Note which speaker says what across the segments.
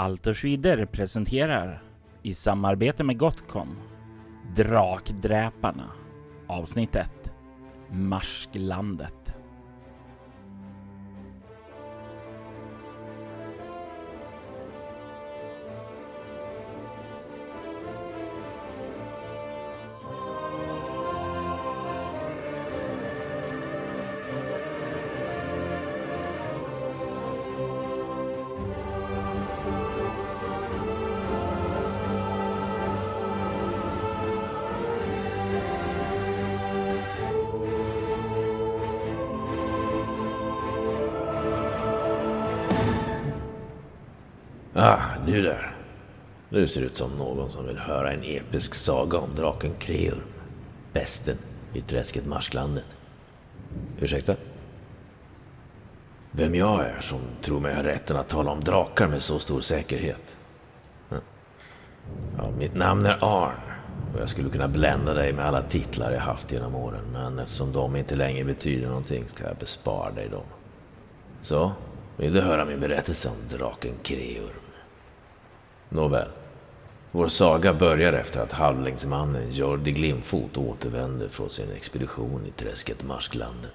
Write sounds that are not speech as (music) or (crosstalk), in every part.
Speaker 1: Altersvider presenterar i samarbete med Gotcon Drakdräparna avsnitt 1 Marsklandet.
Speaker 2: Du ser ut som någon som vill höra en episk saga om draken Kreur. Bästen i träsket Marsklandet. Ursäkta? Vem jag är som tror mig ha rätten att tala om drakar med så stor säkerhet? Hm. Ja, mitt namn är Arn och jag skulle kunna blända dig med alla titlar jag haft genom åren. Men eftersom de inte längre betyder någonting ska jag bespara dig dem. Så, vill du höra min berättelse om draken Kreur? Nåväl. Vår saga börjar efter att halvlängdsmannen Jordi Glimfot återvände från sin expedition i träsket Marsklandet.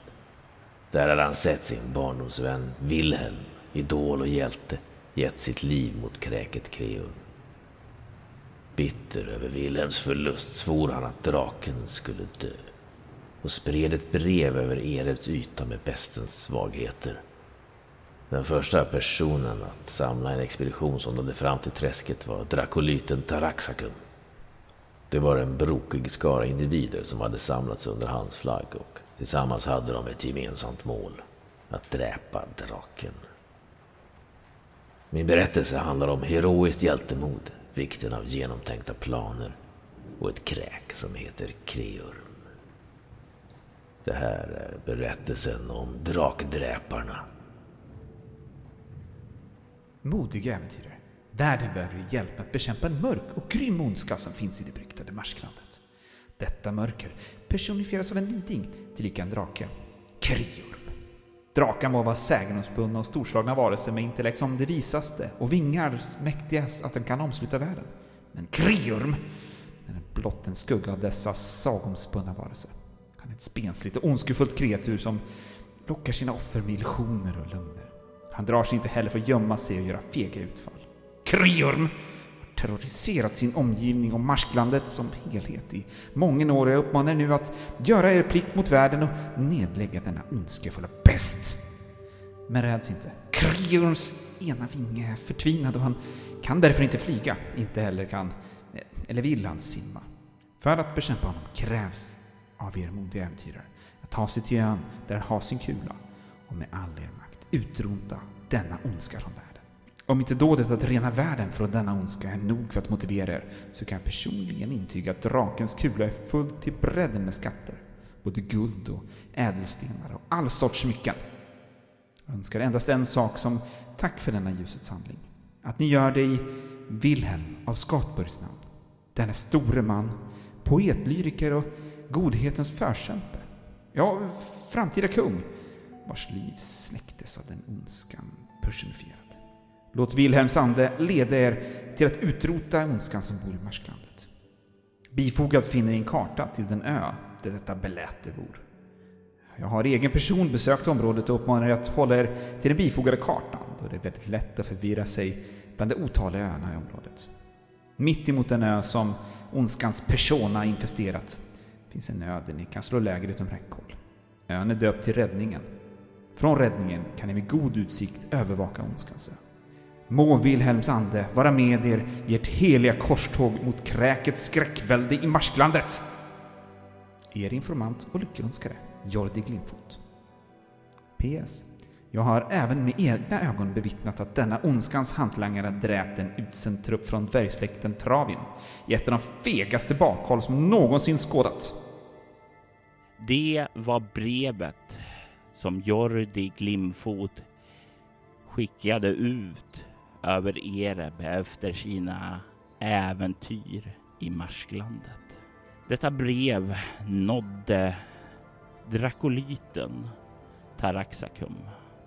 Speaker 2: Där hade han sett sin barndomsvän Wilhelm, idol och hjälte, gett sitt liv mot kräket Kreun. Bitter över Wilhelms förlust svor han att draken skulle dö och spred ett brev över Erets yta med bestens svagheter. Den första personen att samla en expedition som nådde fram till träsket var drakolyten Taraxacum. Det var en brokig skara individer som hade samlats under hans flagg och tillsammans hade de ett gemensamt mål. Att dräpa draken. Min berättelse handlar om heroiskt hjältemod, vikten av genomtänkta planer och ett kräk som heter Kreurm. Det här är berättelsen om drakdräparna
Speaker 3: Modiga äventyrare. Världen behöver hjälp att bekämpa en mörk och grym ondska som finns i det beryktade Marsklandet. Detta mörker personifieras av en niding, tillika en drake. Kriorm. Drakan må vara sägenomspunna och storslagna varelser med intellekt som det visaste och vingar mäktigast att den kan omsluta världen. Men Kriorm är blott en skugga av dessa sagomspunna varelser. Han är ett spensligt och ondskefullt kreatur som lockar sina offer med illusioner och lögner. Han drar sig inte heller för att gömma sig och göra fega utfall. Kriorm har terroriserat sin omgivning och marsklandet som helhet i många år. och Jag uppmanar er nu att göra er plikt mot världen och nedlägga denna ondskefulla pest. Men räds inte. Kriorms ena vinge är förtvinad och han kan därför inte flyga. Inte heller kan, eller vill han simma. För att bekämpa honom krävs av er modiga äventyrare att ta sig till ön där han har sin kula och med all er makt utrota denna ondska från världen. Om inte dådet att rena världen från denna ondska är nog för att motivera er, så kan jag personligen intyga att drakens kula är full till bredden med skatter. Både guld och ädelstenar och all sorts smycken. Jag önskar endast en sak som tack för denna ljusets handling. Att ni gör det i Wilhelm av Skatburgs namn. Denne store man, poetlyriker och godhetens förkämpe. Ja, framtida kung vars liv släcktes av den ondskan personifierad. Låt Wilhelms ande leda er till att utrota ondskan som bor i Marsklandet. Bifogad finner ni en karta till den ö där detta beläte bor. Jag har egen person besökt området och uppmanar er att hålla er till den bifogade kartan då det är väldigt lätt att förvirra sig bland de otaliga öarna i området. Mitt emot den ö som ondskans persona infesterat finns en ö där ni kan slå läger utom räckhåll. Ön är döpt till Räddningen från räddningen kan ni med god utsikt övervaka ondskans. Må Wilhelms ande vara med er i ert heliga korståg mot kräkets skräckvälde i Marsklandet. Er informant och lyckönskare, Jordi Glimfot. PS. Jag har även med egna ögon bevittnat att denna ondskans hantlangare dräpt en utsänd trupp från dvärgsläkten Travin i ett av de fegaste bakhåll som någonsin skådats.
Speaker 1: Det var brevet som Jordi Glimfot skickade ut över Ereb efter sina äventyr i Marsklandet. Detta brev nådde drakolyten Taraxacum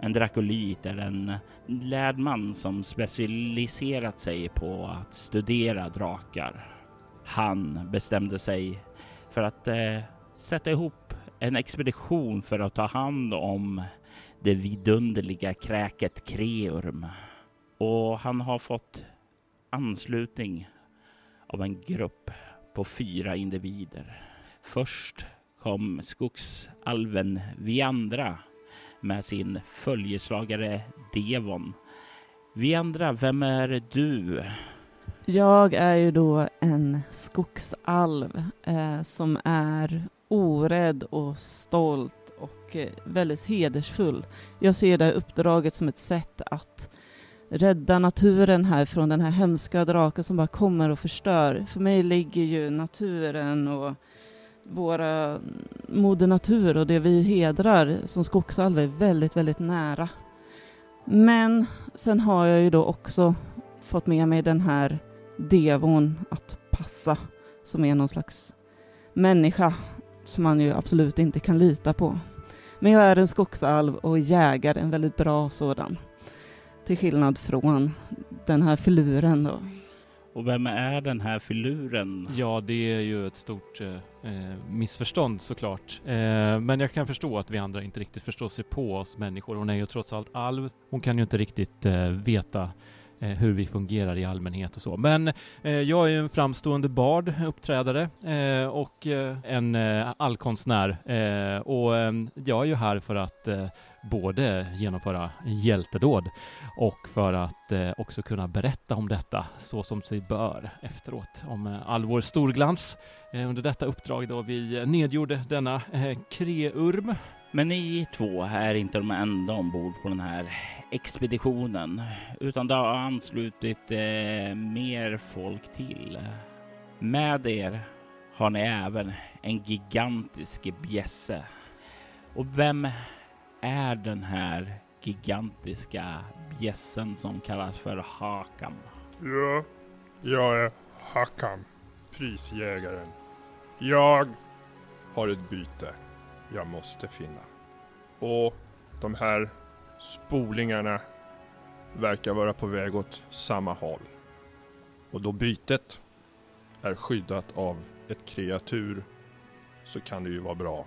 Speaker 1: En drakolyt är en lärd man som specialiserat sig på att studera drakar. Han bestämde sig för att eh, sätta ihop en expedition för att ta hand om det vidunderliga kräket Kreurm. Och han har fått anslutning av en grupp på fyra individer. Först kom skogsalven Viandra med sin följeslagare Devon. Viandra, vem är du?
Speaker 4: Jag är ju då en skogsalv eh, som är orädd och stolt och eh, väldigt hedersfull. Jag ser det här uppdraget som ett sätt att rädda naturen här från den här hemska draken som bara kommer och förstör. För mig ligger ju naturen och våra mm, moder natur och det vi hedrar som skogsalver väldigt, väldigt nära. Men sen har jag ju då också fått med mig den här devon att passa, som är någon slags människa som man ju absolut inte kan lita på. Men jag är en skogsalv och jägare, en väldigt bra sådan. Till skillnad från den här filuren då.
Speaker 1: Och vem är den här filuren?
Speaker 5: Ja, det är ju ett stort eh, eh, missförstånd såklart. Eh, men jag kan förstå att vi andra inte riktigt förstår sig på oss människor. Hon är ju trots allt alv. Hon kan ju inte riktigt eh, veta eh, hur vi fungerar i allmänhet och så. Men eh, jag är ju en framstående bard, uppträdare eh, och eh, en eh, allkonstnär. Eh, och eh, jag är ju här för att eh, både genomföra hjältedåd och för att eh, också kunna berätta om detta så som sig bör efteråt om eh, all vår storglans eh, under detta uppdrag då vi nedgjorde denna eh, kreurm.
Speaker 1: Men ni två är inte de enda ombord på den här expeditionen, utan det har anslutit eh, mer folk till. Med er har ni även en gigantisk bjässe. Och vem är den här gigantiska bjässen som kallas för Hakan?
Speaker 6: Ja, jag är Hakan, prisjägaren. Jag har ett byte jag måste finna. Och de här spolingarna verkar vara på väg åt samma håll. Och då bytet är skyddat av ett kreatur så kan det ju vara bra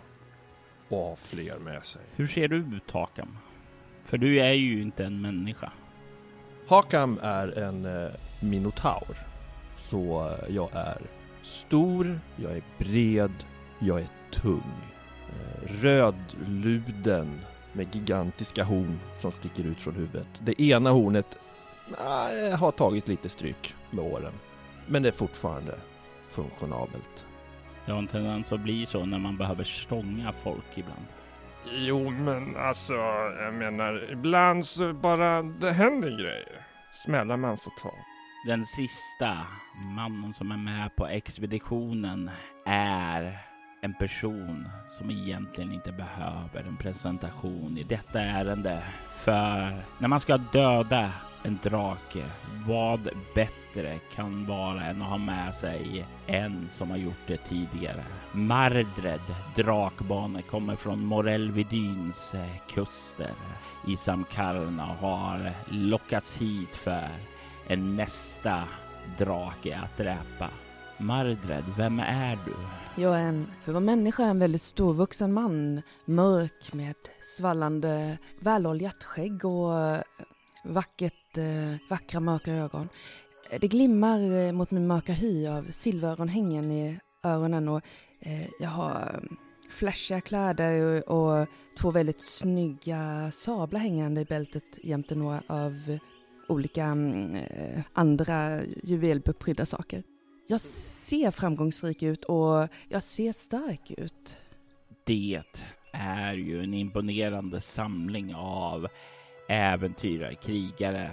Speaker 6: att ha fler med sig.
Speaker 1: Hur ser du ut Hakan? För du är ju inte en människa.
Speaker 7: Hakam är en eh, minotaur. Så jag är stor, jag är bred, jag är tung. Rödluden med gigantiska horn som sticker ut från huvudet. Det ena hornet nej, har tagit lite stryk med åren. Men det är fortfarande funktionabelt.
Speaker 1: Det har en tendens att bli så när man behöver stånga folk ibland.
Speaker 6: Jo, men alltså, jag menar, ibland så bara det händer grejer. Smällar man får ta.
Speaker 1: Den sista mannen som är med på expeditionen är en person som egentligen inte behöver en presentation i detta ärende. För när man ska döda en drake, vad bättre kan vara än att ha med sig en som har gjort det tidigare? Mardred, drakbane, kommer från Morelvidyns kuster i Samkarna och har lockats hit för en nästa drake att dräpa. Mardred, vem är du?
Speaker 8: Jag är en, för att vara människa, en väldigt storvuxen man. Mörk med svallande väloljat skägg och eh, vackert, eh, vackra mörka ögon. Det glimmar eh, mot min mörka hy av silveröronhängen i öronen och jag har flashiga kläder och, två väldigt snygga sablar hängande i bältet jämte några av olika mm, andra juvelbeprydda saker. Jag ser framgångsrik ut och jag ser stark ut.
Speaker 1: Det är ju en imponerande samling av äventyrare, krigare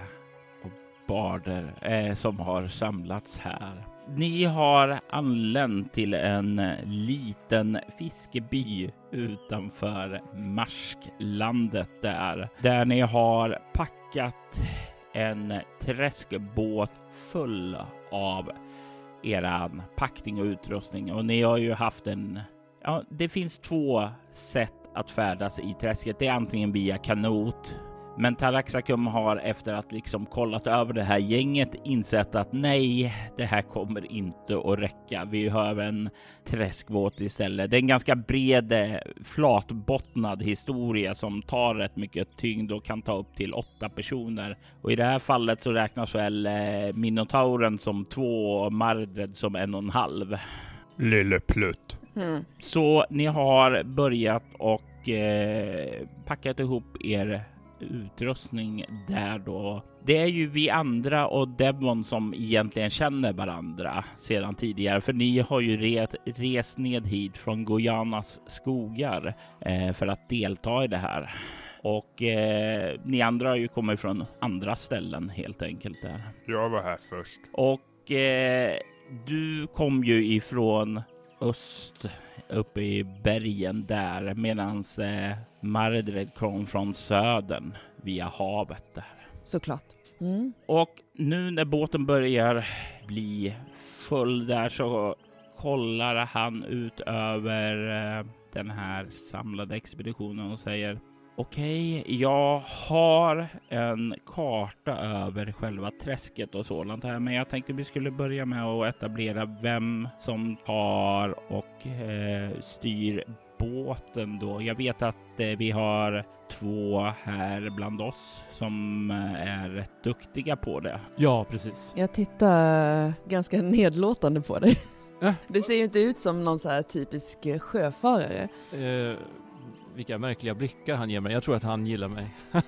Speaker 1: och barder eh, som har samlats här. Ni har anlänt till en liten fiskeby utanför Marsklandet där, där ni har packat en träskbåt full av eran packning och utrustning och ni har ju haft en Ja, det finns två sätt att färdas i träsket. Det är antingen via kanot men Taraxacum har efter att liksom kollat över det här gänget insett att nej, det här kommer inte att räcka. Vi har en träskbåt istället. Det är en ganska bred, eh, flatbottnad historia som tar rätt mycket tyngd och kan ta upp till åtta personer. Och i det här fallet så räknas väl eh, Minotauren som två och Mardred som en och en halv.
Speaker 6: Lille Plutt.
Speaker 8: Mm.
Speaker 1: Så ni har börjat och eh, packat ihop er utrustning där då. Det är ju vi andra och Devon som egentligen känner varandra sedan tidigare, för ni har ju ret, rest ned hit från Guyanas skogar eh, för att delta i det här. Och eh, ni andra har ju kommit från andra ställen helt enkelt där.
Speaker 6: Jag var här först.
Speaker 1: Och eh, du kom ju ifrån öst uppe i bergen där medans eh, Mardred kom från södern via havet där.
Speaker 8: Såklart. Mm.
Speaker 1: Och nu när båten börjar bli full där så kollar han ut över eh, den här samlade expeditionen och säger Okej, jag har en karta över själva träsket och sådant här, men jag tänkte vi skulle börja med att etablera vem som tar och eh, styr båten då. Jag vet att eh, vi har två här bland oss som eh, är rätt duktiga på det.
Speaker 5: Ja, precis.
Speaker 8: Jag tittar ganska nedlåtande på dig.
Speaker 5: Ja. (laughs)
Speaker 8: Du ser ju inte ut som någon så här typisk eh, sjöfarare.
Speaker 5: Eh, vilka märkliga blickar han ger mig. Jag tror att han gillar mig. (laughs)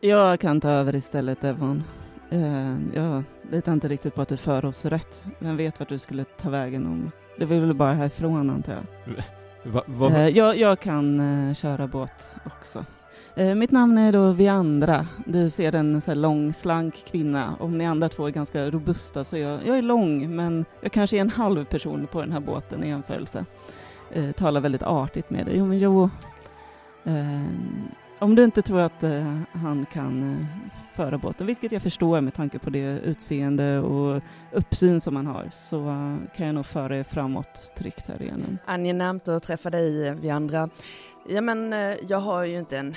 Speaker 4: Jag kan ta över istället Evon. Eh, jag litar inte riktigt på att du för oss rätt. Vem vet vart du skulle ta vägen om... Det vill väl bara härifrån antar jag. (laughs)
Speaker 5: Va, va,
Speaker 4: eh, jag, jag kan eh, köra båt också. Eh, mitt namn är då Viandra. Du ser en så här lång, slank kvinna. Om ni andra två är ganska robusta så jag, jag är lång, men jag kanske är en halv person på den här båten i jämförelse. Eh, talar väldigt artigt med dig. Jo, men jo. Eh, om du inte tror att eh, han kan eh, föra båten, vilket jag förstår med tanke på det utseende och uppsyn som han har, så eh, kan jag nog föra er framåt tryggt här igenom.
Speaker 8: Angenämt att träffa dig, eh, vi andra. Ja, men eh, jag har ju inte en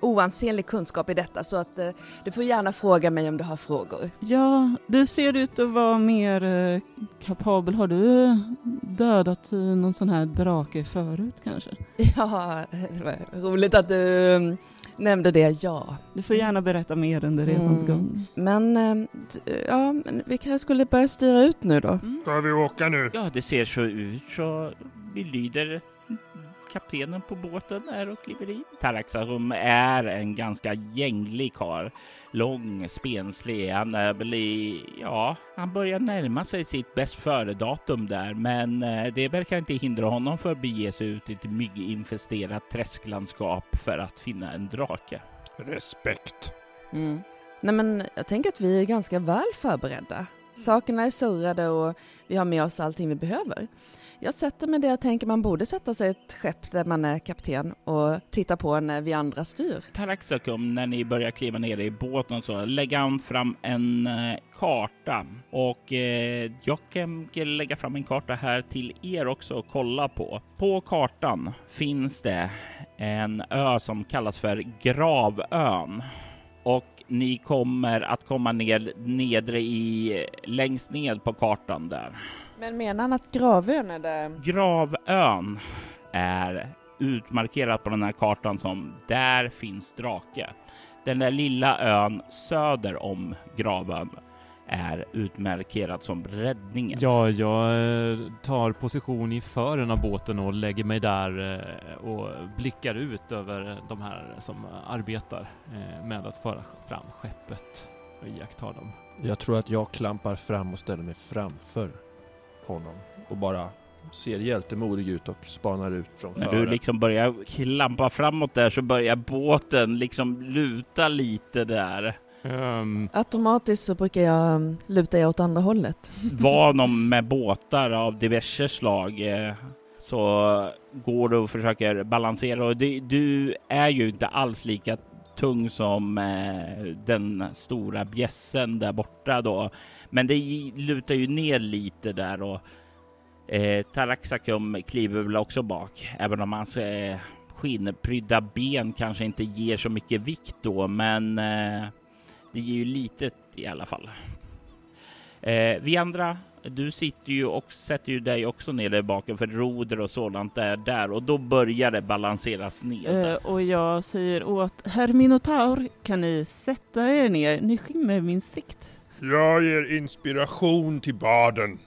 Speaker 8: oansenlig kunskap i detta, så att eh, du får gärna fråga mig om du har frågor.
Speaker 4: Ja, du ser ut att vara mer eh, kapabel. Har du eh, dödat eh, någon sån här drake förut kanske? (laughs)
Speaker 8: Ja, det var roligt att du mm, nämnde det, ja.
Speaker 4: Du får gärna berätta mer under resans
Speaker 8: Mm.
Speaker 4: gång.
Speaker 8: Men, eh, ja, men vi kanske skulle börja styra ut nu då.
Speaker 6: Ska vi åka nu?
Speaker 1: Ja, det ser så ut så vi lyder kaptenen på båten är och kliver i. Taraxa som är en ganska gänglig karl. Lång, spenslig. Han är väl i, ja, han börjar närma sig sitt bäst före-datum där, men eh, det verkar inte hindra honom för att bege sig ut i ett mygginfesterat träsklandskap för att finna en drake.
Speaker 6: Respekt.
Speaker 8: Mm. Nej men jag tänker att vi är ganska väl förberedda. Sakerna är surrade och vi har med oss allting vi behöver. Jag sätter mig där jag tänker man borde sätta sig i ett skepp där man är kapten och titta på när vi andra styr.
Speaker 1: Taraxacum, när ni börjar kliva ner i båten så lägger han fram en eh, karta och eh, jag kan lägga fram en karta här till er också och kolla på. På kartan finns det en ö som kallas för Gravön och ni kommer att komma ner nedre i längst ned på kartan där.
Speaker 8: Men menar han att Gravön är där?
Speaker 1: Gravön är utmarkerat på den här kartan som där finns drake. Den där lilla ön söder om Gravön är utmarkerad som räddningen.
Speaker 5: Ja, jag eh, tar position i fören av båten och lägger mig där eh, och blickar ut över de här som arbetar eh, med att föra fram skeppet och iakttar dem.
Speaker 7: Jag tror att jag klampar fram och ställer mig framför honom och bara ser hjältemodig ut och spanar ut från
Speaker 1: När
Speaker 7: fören.
Speaker 1: du liksom börjar klampa framåt där så börjar båten liksom luta lite där.
Speaker 5: Ehm,
Speaker 8: Automatiskt så brukar jag um, luta er åt andra hållet. (laughs)
Speaker 1: Van med båtar av diverse slag eh, så går du och försöker balansera och det, du är ju inte alls lika tung som eh, den stora bjässen där borta då. Men det lutar ju ner lite där och eh, Taraxacum kliver väl också bak, även om hans eh, skinnprydda ben kanske inte ger så mycket vikt då, men eh, det ger ju litet i alla fall. Eh, vi andra, du sitter ju och sätter ju dig också ner där baken för roder och sådant är där och då börjar det balanseras ner.
Speaker 4: Eh, och jag säger åt herr Minotaur, kan ni sätta er ner? Ni skymmer min sikt.
Speaker 6: Jag ger inspiration till baden.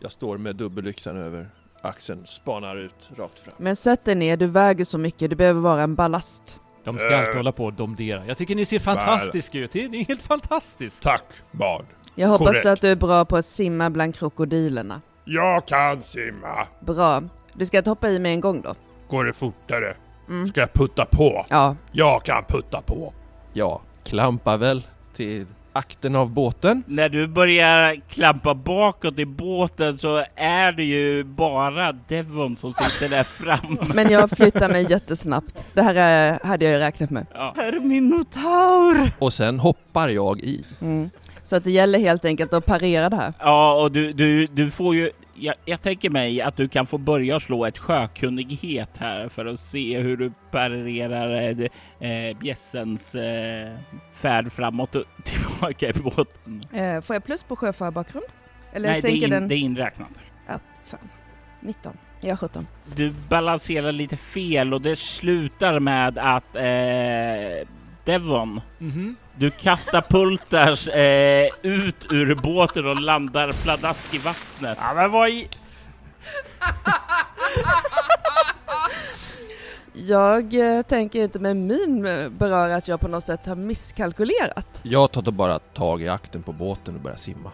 Speaker 7: Jag står med dubbelyxan över axeln, spanar ut rakt fram.
Speaker 8: Men sätt dig ner, du väger så mycket, du behöver vara en ballast.
Speaker 5: De ska
Speaker 6: Eh.
Speaker 5: alltid hålla på och domdera. Jag tycker ni ser fantastiska ut. Det är helt fantastiskt.
Speaker 6: Tack, bad.
Speaker 8: Jag hoppas
Speaker 6: Korrekt.
Speaker 8: att du är bra på att simma bland krokodilerna.
Speaker 6: Jag kan simma.
Speaker 8: Bra. Du ska inte hoppa i med en gång då?
Speaker 6: Går det fortare?
Speaker 8: Mm.
Speaker 6: Ska jag putta på?
Speaker 8: Ja.
Speaker 6: Jag kan putta på.
Speaker 7: Jag klampar väl till akten av båten.
Speaker 1: När du börjar klampa bakåt i båten så är det ju bara Devon som sitter där framme. (laughs)
Speaker 8: Men jag flyttar mig jättesnabbt. Det här är, hade jag ju räknat med.
Speaker 1: Ja.
Speaker 4: Herr Minotaur!
Speaker 7: Och sen hoppar jag i.
Speaker 8: Mm. Så att det gäller helt enkelt att parera det här.
Speaker 1: Ja, och du, du, du får ju... Jag, jag tänker mig att du kan få börja slå ett sjökunnighet här för att se hur du parerar eh, bjässens eh, färd framåt och (laughs) tillbaka i båten.
Speaker 8: Eh, får jag plus på sjöfarbakgrund? Eller
Speaker 1: Nej, det är, in, det är inräknat.
Speaker 8: Ja, fan. 19. Jag har 17.
Speaker 1: Du balanserar lite fel och det slutar med att eh, Devon,
Speaker 5: Mhm.
Speaker 1: du katapultas eh, ut ur båten och landar pladask i vattnet.
Speaker 5: Ja, men vad i...
Speaker 8: Jag eh, tänker inte med min eh, beröra att jag på något sätt har misskalkylerat.
Speaker 7: Jag tar då bara tag i akten på båten och börjar simma.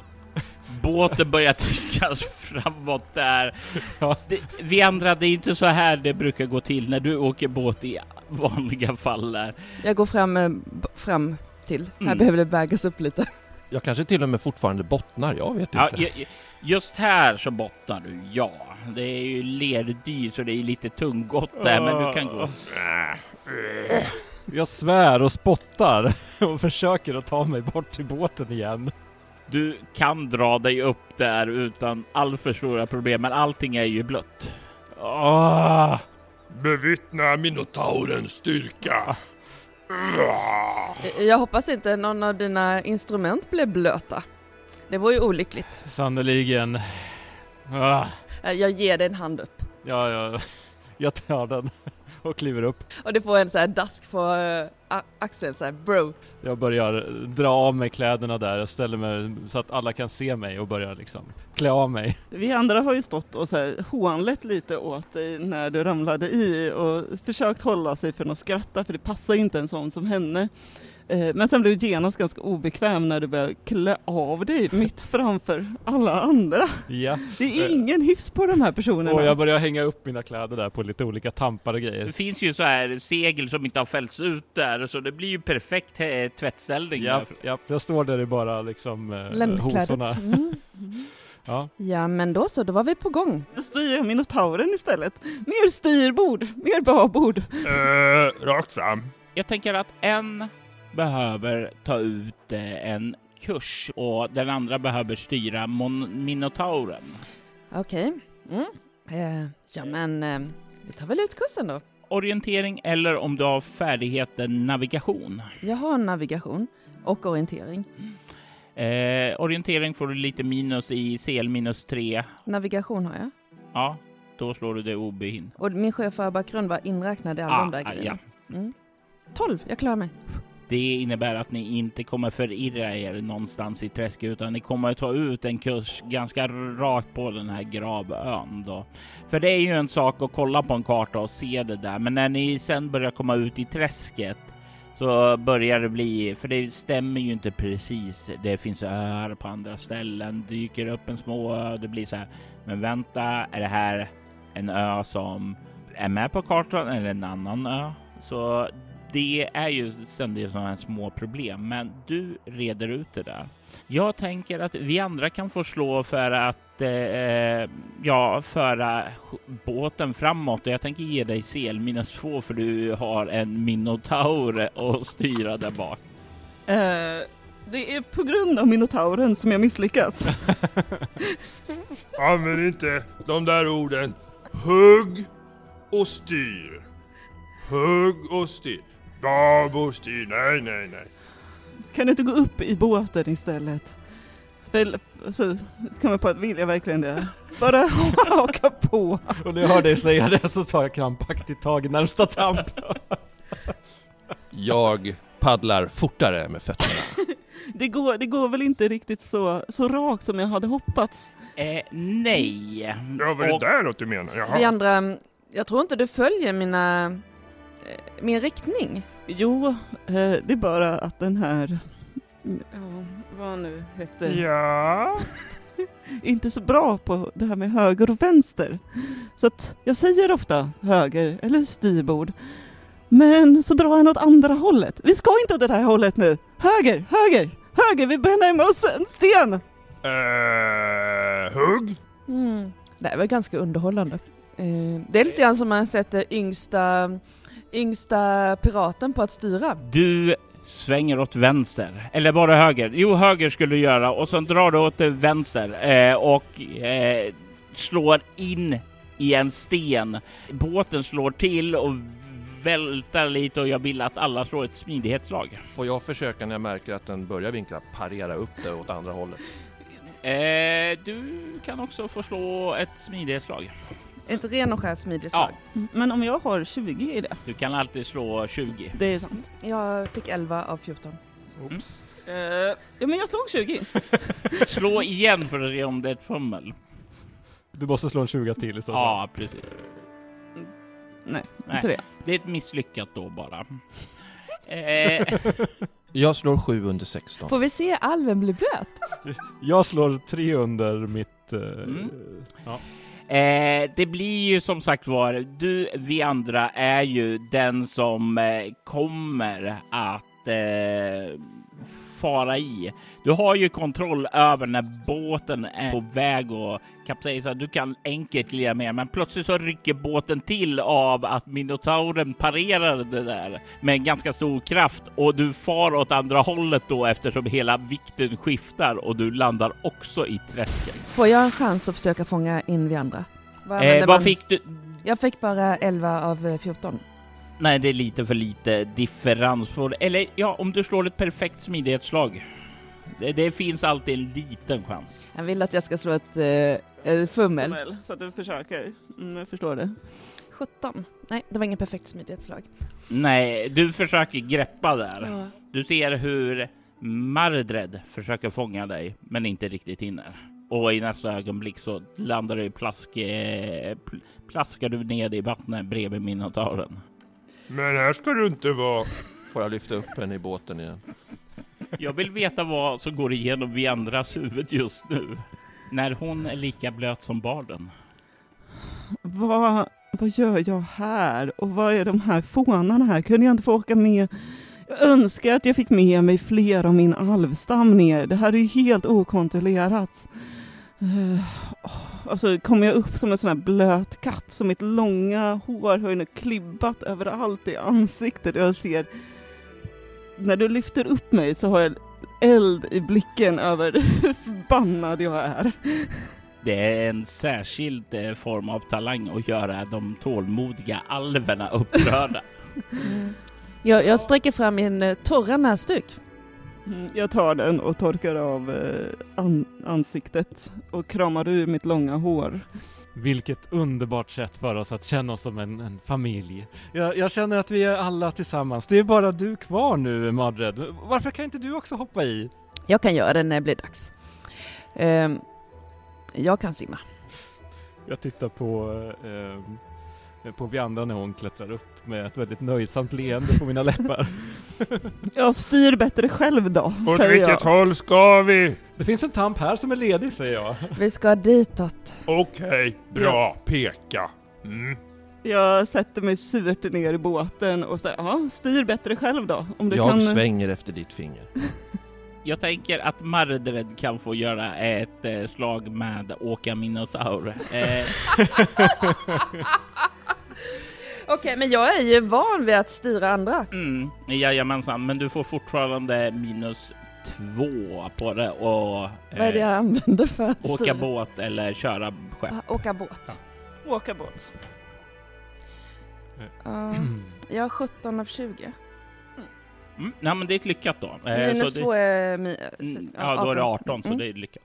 Speaker 1: Båten börjar tryckas framåt där. (laughs)
Speaker 5: Ja.
Speaker 1: Det, vi andra, det är inte så här det brukar gå till när du åker båt i vanliga fall där.
Speaker 8: Jag går fram, eh, fram till. Här
Speaker 1: Mm.
Speaker 8: behöver det vägas upp lite.
Speaker 7: Jag kanske till och med fortfarande bottnar, jag vet
Speaker 1: Ja,
Speaker 7: inte.
Speaker 1: ju- ju- just här så bottnar du, ja. Det är ju lerdyr så det är lite tunggott där, men du kan gå.
Speaker 5: Jag svär och spottar (laughs) och försöker att ta mig bort till båten igen.
Speaker 1: Du kan dra dig upp där utan alltför stora problem, men allting är ju blött.
Speaker 5: Åh!
Speaker 6: Bevittna minotaurens styrka.
Speaker 8: Eh, Jag hoppas inte någon av dina instrument blev blöta. Det var ju olyckligt.
Speaker 5: Sannoliken. Ah,
Speaker 8: Eh, Jag ger dig en hand upp.
Speaker 5: ja, ja, jag tar den och kliver upp.
Speaker 8: Och du får en så här dask på eh, a- axeln så här, bro.
Speaker 5: Jag börjar dra av mig kläderna där, jag ställer mig så att alla kan se mig och börjar liksom klä av mig.
Speaker 4: Vi andra har ju stått och så här hånlet lite åt dig när du ramlade i och försökt hålla sig från att skratta för det passar ju inte en sån som henne. Eh, Men sen blev du genast ganska obekväm när du började klä av dig mitt framför alla andra.
Speaker 5: Ja.
Speaker 4: Det är ingen hyfs på de här personerna.
Speaker 5: Och jag börjar hänga upp mina kläder där på lite olika tampar och
Speaker 1: Det
Speaker 5: grejer.
Speaker 1: finns ju så här segel som inte har fällts ut där, så det blir ju perfekt eh, tvättställning.
Speaker 5: Ja, ja, jag står där i bara liksom eh, hosorna.
Speaker 8: Mm. (laughs)
Speaker 5: Ja.
Speaker 8: Ja men då så, då var vi på gång.
Speaker 4: Då styr jag minotauren istället. Mer styrbord, mer babord.
Speaker 6: Eh, rakt fram.
Speaker 1: Jag tänker att en behöver ta ut eh, en kurs och den andra behöver styra mon- minotauren.
Speaker 8: Okej. Mm. Eh, ja men eh, vi tar väl ut kursen då.
Speaker 1: Orientering eller om du har färdigheten navigation.
Speaker 8: Jag har navigation och orientering.
Speaker 1: Eh, orientering får du lite minus i CL minus 3.
Speaker 8: Navigation har jag.
Speaker 1: Ja, då slår du det obehin.
Speaker 8: Och min sjöfarbakgrund var inräknad i alla de där
Speaker 1: Ah,
Speaker 8: grejerna.
Speaker 1: ja.
Speaker 8: Mm. 12, jag klarar mig.
Speaker 1: Det innebär att ni inte kommer förirra er någonstans i träsket utan ni kommer att ta ut en kurs ganska rakt på den här gravön då. För det är ju en sak att kolla på en karta och se det där, men när ni sen börjar komma ut i träsket så börjar det bli, för det stämmer ju inte precis. Det finns öar på andra ställen, dyker upp en små ö, det blir så här. Men vänta, är det här en ö som är med på kartan eller en annan ö? Så det är ju ständigt sådana här små problem, men du reder ut det där. Jag tänker att vi andra kan få slå för att eh, ja, föra båten framåt och jag tänker ge dig CL minus två för du har en minotaur att styra där bak.
Speaker 4: Eh, det är på grund av minotauren som jag misslyckas. (laughs)
Speaker 6: Använd inte de där orden hugg och styr. Hugg och styr. Och styr. Nej, nej, nej.
Speaker 4: Kan du inte gå upp i båten istället? För, så kan man på att vill jag verkligen det? Bara (laughs) haka på.
Speaker 5: Och när jag hör dig säga det så tar jag krampaktigt tag i närmsta tamp.
Speaker 7: Jag paddlar fortare med fötterna. (laughs)
Speaker 4: Det går, det går väl inte riktigt så, så rakt som jag hade hoppats.
Speaker 1: Eh, nej.
Speaker 6: Ja, vad är
Speaker 1: Och-
Speaker 6: det däråt du menar? Jaha.
Speaker 8: Vi andra, jag tror inte du följer mina, min riktning.
Speaker 4: Jo, eh, det är bara att den här, ja, vad nu hette,
Speaker 6: Ja. (laughs)
Speaker 4: inte så bra på det här med höger och vänster. Så att jag säger ofta höger eller styrbord. Men så drar han åt andra hållet. Vi ska inte åt det här hållet nu. Höger, höger, höger, vi börjar närma oss en sten.
Speaker 6: Eh, hugg?
Speaker 8: Mm. Det här var ganska underhållande. Eh, det är lite grann som man sätter yngsta, yngsta piraten på att styra.
Speaker 1: Du svänger åt vänster, eller bara höger? Jo, höger skulle du göra och sen drar du åt vänster eh, och eh, slår in i en sten. Båten slår till och vältar lite och jag vill att alla slår ett smidighetsslag.
Speaker 7: Får jag försöka när jag märker att den börjar vinkla parera upp det åt andra hållet?
Speaker 1: Eh, du kan också få slå ett smidighetsslag.
Speaker 8: Ett ren och skär smidighetslag.
Speaker 4: Men om jag har 20 i det?
Speaker 1: Du kan alltid slå 20.
Speaker 4: Det är sant.
Speaker 8: Jag fick 11 av 14.
Speaker 5: Oops.
Speaker 4: Eh, ja men jag slog 20. (laughs)
Speaker 1: Slå igen för att se om det är ett fummel.
Speaker 5: Du måste slå en 20 till i så fall.
Speaker 1: Ja, precis.
Speaker 4: Nej,
Speaker 1: Nej.
Speaker 4: inte det.
Speaker 1: Det är ett misslyckat då bara. Eh, (laughs)
Speaker 7: Jag slår 7 under 16.
Speaker 8: Får vi se alven bli blöt?
Speaker 5: Jag slår tre under mitt... Eh,
Speaker 1: Mm.
Speaker 5: ja.
Speaker 1: Eh, det blir ju som sagt var, du, vi andra är ju den som eh, kommer att eh, fara i. Du har ju kontroll över när båten är på väg att kapsejsa. Du kan enkelt glida med, men plötsligt så rycker båten till av att minotauren parerar det där med ganska stor kraft och du far åt andra hållet då eftersom hela vikten skiftar och du landar också i träsket.
Speaker 8: Får jag en chans att försöka fånga in vi andra? Vad
Speaker 1: Eh, vad fick du?
Speaker 8: Jag fick bara 11 av eh, 14.
Speaker 1: Nej, det är lite för lite differens på. Eller ja, om du slår ett perfekt smidighetsslag. Det, det finns alltid en liten chans.
Speaker 8: Han vill att jag ska slå ett eh, eh, fummel.
Speaker 4: Så att du försöker. Mm, jag förstår det.
Speaker 8: 17. Nej, det var ingen perfekt smidighetslag.
Speaker 1: Nej, du försöker greppa där.
Speaker 8: Ja.
Speaker 1: Du ser hur Mardred försöker fånga dig, men inte riktigt hinner. Och i nästa ögonblick så landar du i plask, eh, pl- plaskar du ned i vattnet bredvid minotauren.
Speaker 6: Men här ska du inte vara.
Speaker 7: Får jag lyfta upp henne i båten igen?
Speaker 1: Jag vill veta vad som går igenom vi andras huvud just nu. När hon är lika blöt som barden.
Speaker 4: Vad, vad gör jag här? Och vad är de här fånarna här? Kunde jag inte få åka med? Jag önskar att jag fick med mig fler av min alvstam ner. Det här är ju helt okontrollerat. Uh, alltså kommer jag upp som en sån här blöt katt, så mitt långa hår har ju nu klibbat överallt i ansiktet jag ser när du lyfter upp mig så har jag eld i blicken över hur förbannad jag är.
Speaker 1: Det är en särskild eh, form av talang att göra de tålmodiga alverna upprörda.
Speaker 8: Jag, jag sträcker fram min eh, torra näsduk.
Speaker 4: Mm, Jag tar den och torkar av eh, an ansiktet och kramar ur mitt långa hår.
Speaker 5: Vilket underbart sätt för oss att känna oss som en, en familj. Jag, jag känner att vi är alla tillsammans. Det är bara du kvar nu, Madred. Varför kan inte du också hoppa i?
Speaker 8: Jag kan göra det när det blir dags. Ehm, jag kan simma.
Speaker 5: Jag tittar på, eh, på Vianda när hon klättrar upp med ett väldigt nöjsamt leende på mina läppar. (laughs)
Speaker 4: Jag styr bättre själv då,
Speaker 6: Åt
Speaker 4: säger
Speaker 6: vilket
Speaker 4: jag.
Speaker 6: håll ska vi?
Speaker 5: Det finns en tamp här som är ledig, säger jag. (laughs)
Speaker 8: Vi ska ditåt.
Speaker 6: Okej, bra. Peka. Mm.
Speaker 4: Jag sätter mig surt ner i båten och säger ja, styr bättre själv då. Om du
Speaker 7: Jag
Speaker 4: kan...
Speaker 7: svänger efter ditt finger. (laughs)
Speaker 1: Jag tänker att Mardred kan få göra ett eh, slag med Åka Minotaur. Eh,
Speaker 8: Okej, men jag är ju van vid att styra andra.
Speaker 1: mm, jajamensan, men du får fortfarande minus två på det och
Speaker 8: Vad är det
Speaker 1: eh,
Speaker 8: jag använder för att
Speaker 1: åka
Speaker 8: styra?
Speaker 1: båt eller köra skepp.
Speaker 8: Ah, åka båt.
Speaker 4: Åka båt.
Speaker 8: Ja. Jag har 17 av 20.
Speaker 1: Mm, nej men det är ett lyckat då. Eh,
Speaker 8: Minus
Speaker 1: så det-
Speaker 8: två är... Mi,
Speaker 1: Mm, Ja, då är det 18 så
Speaker 8: Mm.
Speaker 1: det är lyckat.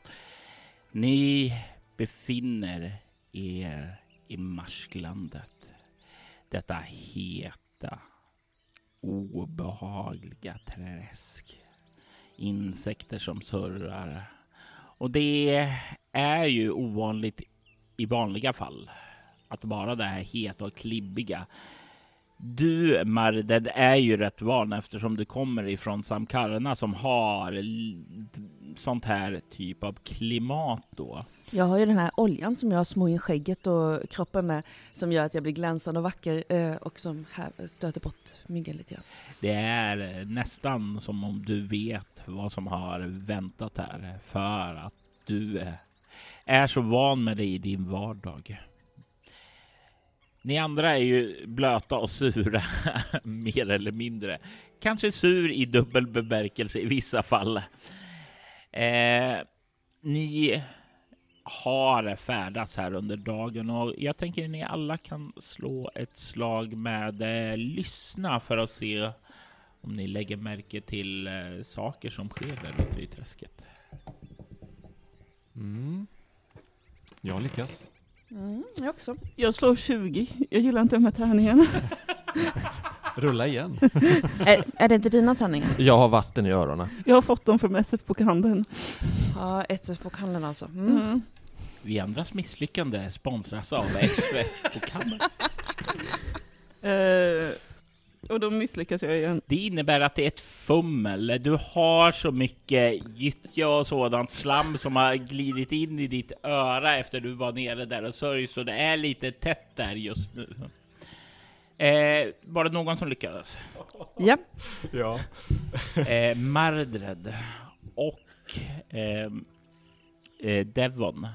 Speaker 1: Ni befinner er i marsklandet. Detta heta, obehagliga träsk. Insekter som surrar. Och det är ju ovanligt i vanliga fall. Att vara det här heta och klibbiga. Du Marded är ju rätt van eftersom du kommer ifrån Samkarna som har sånt här typ av klimat då.
Speaker 8: Jag har ju den här oljan som jag smår in skägget och kroppen med som gör att jag blir glänsande och vacker eh, och som stöter bort myggen lite grann.
Speaker 1: Det är eh, nästan som om du vet vad som har väntat här för att du eh, är så van med det i din vardag. Ni andra är ju blöta och sura, (laughs) mer eller mindre. Kanske sur i dubbel bemärkelse i vissa fall. Eh, ni har färdats här under dagen och jag tänker att ni alla kan slå ett slag med eh, lyssna för att se om ni lägger märke till eh, saker som sker där ute i träsket.
Speaker 5: Mm. Jag lyckas.
Speaker 8: Mm, jag också.
Speaker 4: Jag slår 20. Jag gillar inte de här tärningarna. (laughs)
Speaker 5: Rulla igen. (laughs)
Speaker 8: är, är det inte dina tärningar?
Speaker 7: Jag har vatten i öronen.
Speaker 4: Jag har fått dem från SF-bokhandeln.
Speaker 8: Ja, kanten alltså. Mm.
Speaker 4: Mm.
Speaker 1: Vi andras misslyckande sponsras av XF och Kammer.
Speaker 4: Eh, och då misslyckas jag igen.
Speaker 1: Det innebär att det är ett fummel. Du har så mycket gyttja och sådant slam som har glidit in i ditt öra efter du var nere där och sörj, så det är lite tätt där just nu. Eh, var det någon som lyckades?
Speaker 8: Ja.
Speaker 5: Ja.
Speaker 1: eh, Mardred och eh, eh, Devon.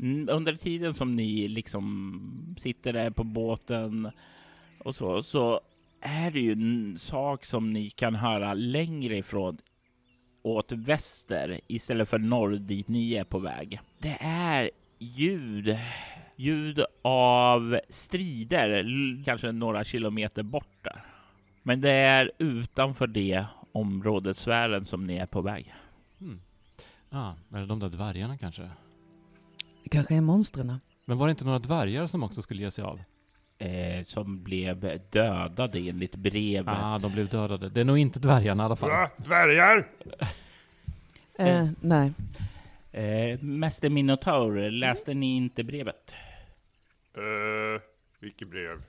Speaker 1: Mm, under tiden som ni liksom sitter där på båten och så, så är det ju en sak som ni kan höra längre ifrån åt väster istället för norr dit ni är på väg. Det är ljud, ljud av strider, kanske några kilometer bort där. Men det är utanför det områdessfären som ni är på väg.
Speaker 5: Mm. Ah, är det de där dvärgarna kanske?
Speaker 8: Det kanske är monstren.
Speaker 5: Men var det inte några dvärgar som också skulle ge sig av?
Speaker 1: Eh, som blev dödade enligt brevet.
Speaker 5: Ah, de blev dödade. Det är nog inte dvärgarna i alla fall.
Speaker 6: Va? Dvärgar?
Speaker 8: Eh, nej.
Speaker 1: Eh, Mäster Minotaur, läste ni inte brevet?
Speaker 6: Uh, vilket brev?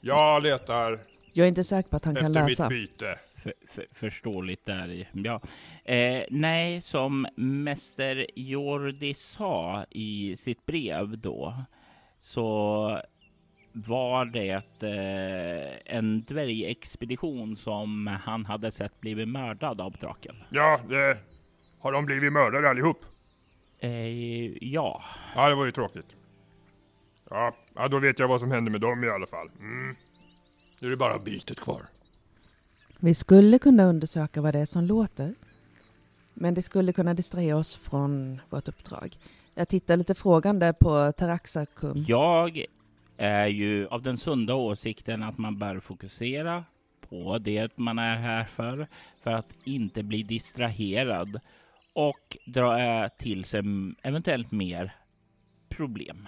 Speaker 6: Jag letar
Speaker 8: Jag är inte säker på att han kan
Speaker 6: efter
Speaker 8: läsa.
Speaker 6: mitt byte.
Speaker 1: För, för, förståeligt där. Ja. Eh, nej, som Mäster Jordi sa i sitt brev då, så var det eh, en dvärgexpedition som han hade sett blivit mördad av draken.
Speaker 6: Ja, det, har de blivit mördade allihop?
Speaker 1: Eh, ja,
Speaker 6: Ja, det var ju tråkigt. Ja, ja, då vet jag vad som hände med dem i alla fall. Mm. Nu är det bara bytet kvar.
Speaker 8: Vi skulle kunna undersöka vad det är som låter. Men det skulle kunna distrahera oss från vårt uppdrag. Jag tittar lite frågande på Taraxacum.
Speaker 1: jag är ju av den sunda åsikten att man bör fokusera på det man är här för, för att inte bli distraherad och dra till sig eventuellt mer problem.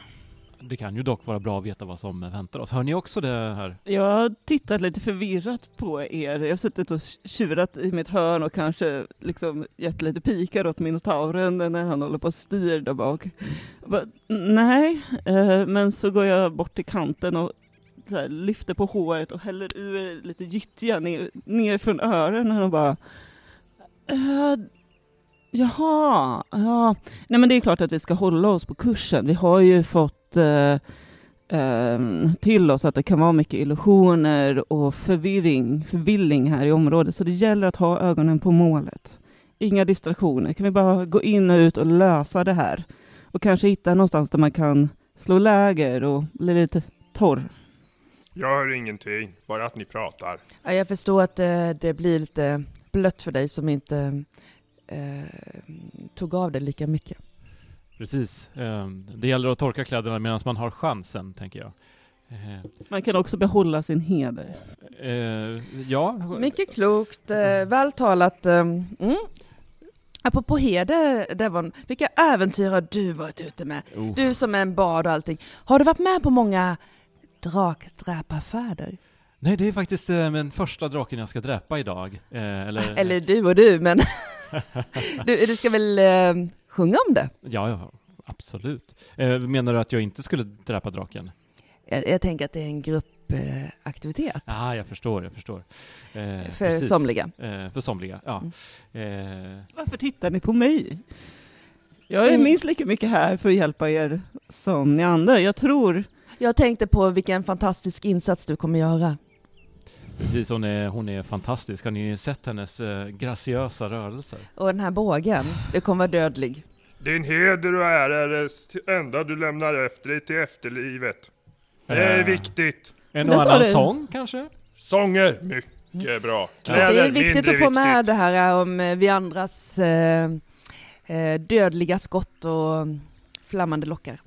Speaker 5: Det kan ju dock vara bra att veta vad som väntar oss. Hör ni också det här?
Speaker 4: Jag har tittat lite förvirrat på er. Jag har suttit och tjurat i mitt hörn och kanske liksom gett lite pikar åt minotauren när han håller på och styr där bak. Bara, nej, eh, men så går jag bort till kanten och här, lyfter på håret och häller ur lite gyttja ner, ner från öronen och bara eh, Jaha, ja. Nej men det är klart att vi ska hålla oss på kursen. Vi har ju fått eh, ehm, till oss att det kan vara mycket illusioner och förvirring, förvilling här i området. Så det gäller att ha ögonen på målet. Inga distraktioner. Kan vi bara gå in och ut och lösa det här? Och kanske hitta någonstans där man kan slå läger och bli lite torr.
Speaker 6: Jag hör ingenting, bara att ni pratar.
Speaker 8: Ja, jag förstår att det, det blir lite blött för dig som inte eh, tog av det lika mycket.
Speaker 5: Precis. Ehm, Det gäller att torka kläderna medan man har chansen, tänker jag. Eh,
Speaker 4: Man kan också behålla sin heder.
Speaker 5: eh, ja,
Speaker 8: Mycket klokt, eh, vältalat. Eh, mm. Apropå heder, Devon, vilka äventyr har du varit ute med?
Speaker 5: oh,
Speaker 8: Du som är en bard och allting. Har du varit med på många drakdräparfärder?
Speaker 5: Nej det är faktiskt eh, den första draken jag ska dräpa idag. Eh, eller, (laughs)
Speaker 8: Eller du och du, men (laughs) du, du ska väl eh, sjunga om det?
Speaker 5: Ja, ja, absolut. Eh, menar du att jag inte skulle dräpa draken?
Speaker 8: Jag, jag tänker att det är en gruppaktivitet
Speaker 5: Ja, jag förstår, jag förstår. Eh,
Speaker 8: för
Speaker 5: precis.
Speaker 8: somliga.
Speaker 5: Eh, för somliga, ja.
Speaker 8: Mm.
Speaker 5: Eh,
Speaker 4: Varför tittar ni på mig? Jag är
Speaker 8: Mm.
Speaker 4: minst lika mycket här för att hjälpa er som ni andra. Jag tror...
Speaker 8: Jag tänkte på vilken fantastisk insats du kommer göra.
Speaker 5: Precis, hon är, hon är fantastisk. Har ni sett hennes eh, graciösa rörelser?
Speaker 8: Och den här bågen, det kommer vara dödlig.
Speaker 6: Din heder och ära är det enda du lämnar efter dig till efterlivet. Det är
Speaker 5: Eh,
Speaker 6: viktigt.
Speaker 5: En och annan sång kanske?
Speaker 6: Sånger, mycket bra.
Speaker 8: Så det är
Speaker 6: Kläder,
Speaker 8: viktigt att få med det här om eh, vi andras eh, eh, dödliga skott och flammande lockar.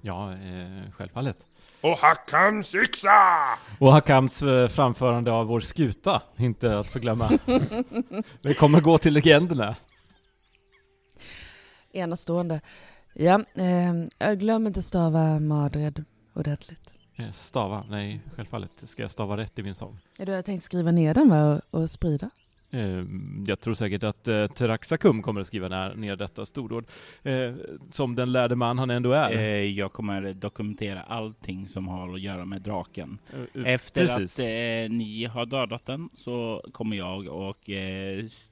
Speaker 5: Ja, eh, självfallet.
Speaker 6: Och Hakkams yxa!
Speaker 5: Och Hakams eh, framförande av vår skuta, inte att förglömma. (laughs) Det kommer gå till legenderna.
Speaker 8: Enastående. Ja, eh, jag glöm inte stava Madred ordentligt.
Speaker 5: Eh, Stava, nej, självfallet ska jag stava rätt i min sång.
Speaker 8: Ja, Du har tänkt skriva ner den va, och, och sprida?
Speaker 5: Eh, jag tror säkert att eh, Teraxacum kommer att skriva ner, ner detta stordåd. Eh, som den lärde man han ändå är.
Speaker 1: Eh, jag kommer dokumentera allting som har att göra med draken.
Speaker 5: Eh,
Speaker 1: Efter
Speaker 5: precis.
Speaker 1: att eh, ni har dödat den så kommer jag och eh, s-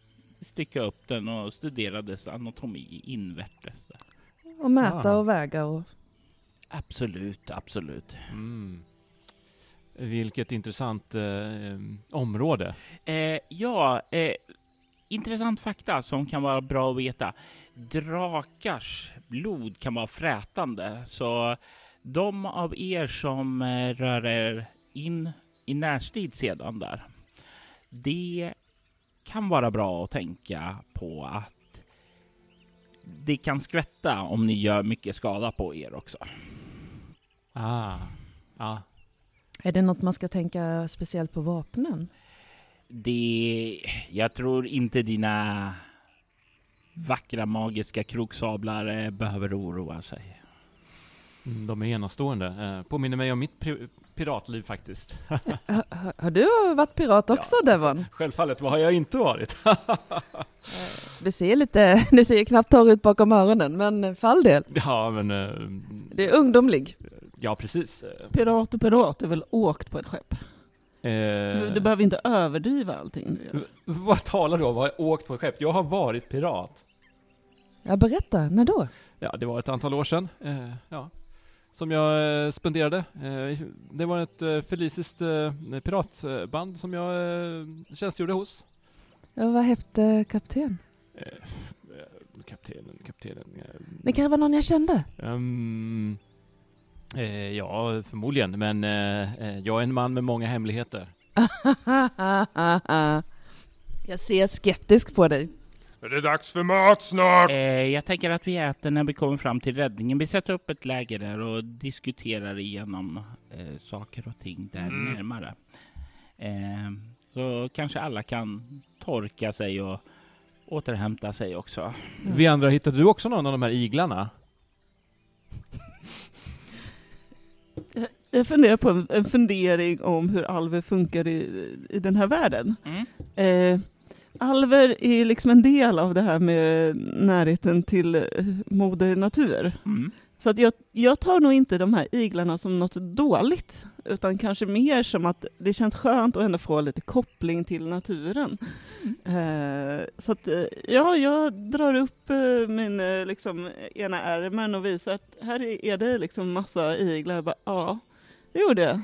Speaker 1: stycka upp den och studera dess anatomi invärtes.
Speaker 8: Och mäta
Speaker 5: Ah.
Speaker 8: och väga och...
Speaker 1: Absolut, absolut.
Speaker 5: Mm. Vilket intressant eh, område.
Speaker 1: Eh, ja, eh, intressant fakta som kan vara bra att veta. Drakars blod kan vara frätande, så de av er som eh, rör er in i närstrid sedan där, det kan vara bra att tänka på att det kan skvätta om ni gör mycket skada på er också.
Speaker 5: Ah, ja.
Speaker 8: Är det något man ska tänka speciellt på vapnen?
Speaker 1: Det... Jag tror inte dina vackra magiska kroksablar eh, behöver oroa sig.
Speaker 5: Mm, De är enastående. Eh, påminner mig om mitt pri- piratliv faktiskt. (laughs)
Speaker 8: Har, du varit pirat också Devon?
Speaker 5: Självfallet, vad har jag inte varit? (laughs)
Speaker 8: Du ser lite, (laughs) du ser knappt torr ut bakom öronen, men för all del.
Speaker 5: ja, men... eh,
Speaker 8: Du är ungdomlig.
Speaker 5: Ja, precis.
Speaker 4: Pirat och pirat är väl åkt på ett skepp?
Speaker 5: eh,
Speaker 4: Du behöver inte överdriva allting.
Speaker 5: v- vad talar du om? Har jag åkt på ett skepp? Jag har varit pirat.
Speaker 8: Ja, berätta, när då?
Speaker 5: Ja, det var ett antal år sedan. Eh, ja. Som jag eh, spenderade. Eh, det var ett eh, feliciskt eh, piratband som jag eh, tjänstgjorde hos.
Speaker 8: Ja, vad hette kapten?
Speaker 5: Kaptenen, kaptenen. eh,
Speaker 8: Det kanske var någon jag kände?
Speaker 5: eh, ja, förmodligen. Men eh, eh, jag är en man med många hemligheter. (laughs)
Speaker 8: jag ser skeptisk på dig.
Speaker 6: Är det dags för mat snart?
Speaker 1: Eh, jag tänker att vi äter när vi kommer fram till räddningen. Vi sätter upp ett läger där och diskuterar igenom eh, saker och ting där
Speaker 6: Mm.
Speaker 1: närmare. Eh, så kanske alla kan torka sig och återhämta sig också.
Speaker 8: Mm.
Speaker 5: Vi andra, hittade du också någon av de här iglarna?
Speaker 4: Jag funderar på en, en fundering om hur alver funkar i, i den här världen.
Speaker 1: Mm.
Speaker 4: Eh, alver är liksom en del av det här med närheten till eh, moder natur.
Speaker 1: Mm.
Speaker 4: Så att jag, jag tar nog inte de här iglarna som något dåligt, utan kanske mer som att det känns skönt att ändå få lite koppling till naturen. Eh, så att eh, ja, jag drar upp eh, min liksom, ena ärmen och visar att här är, det liksom massa iglar. Bara, ja, det gjorde jag.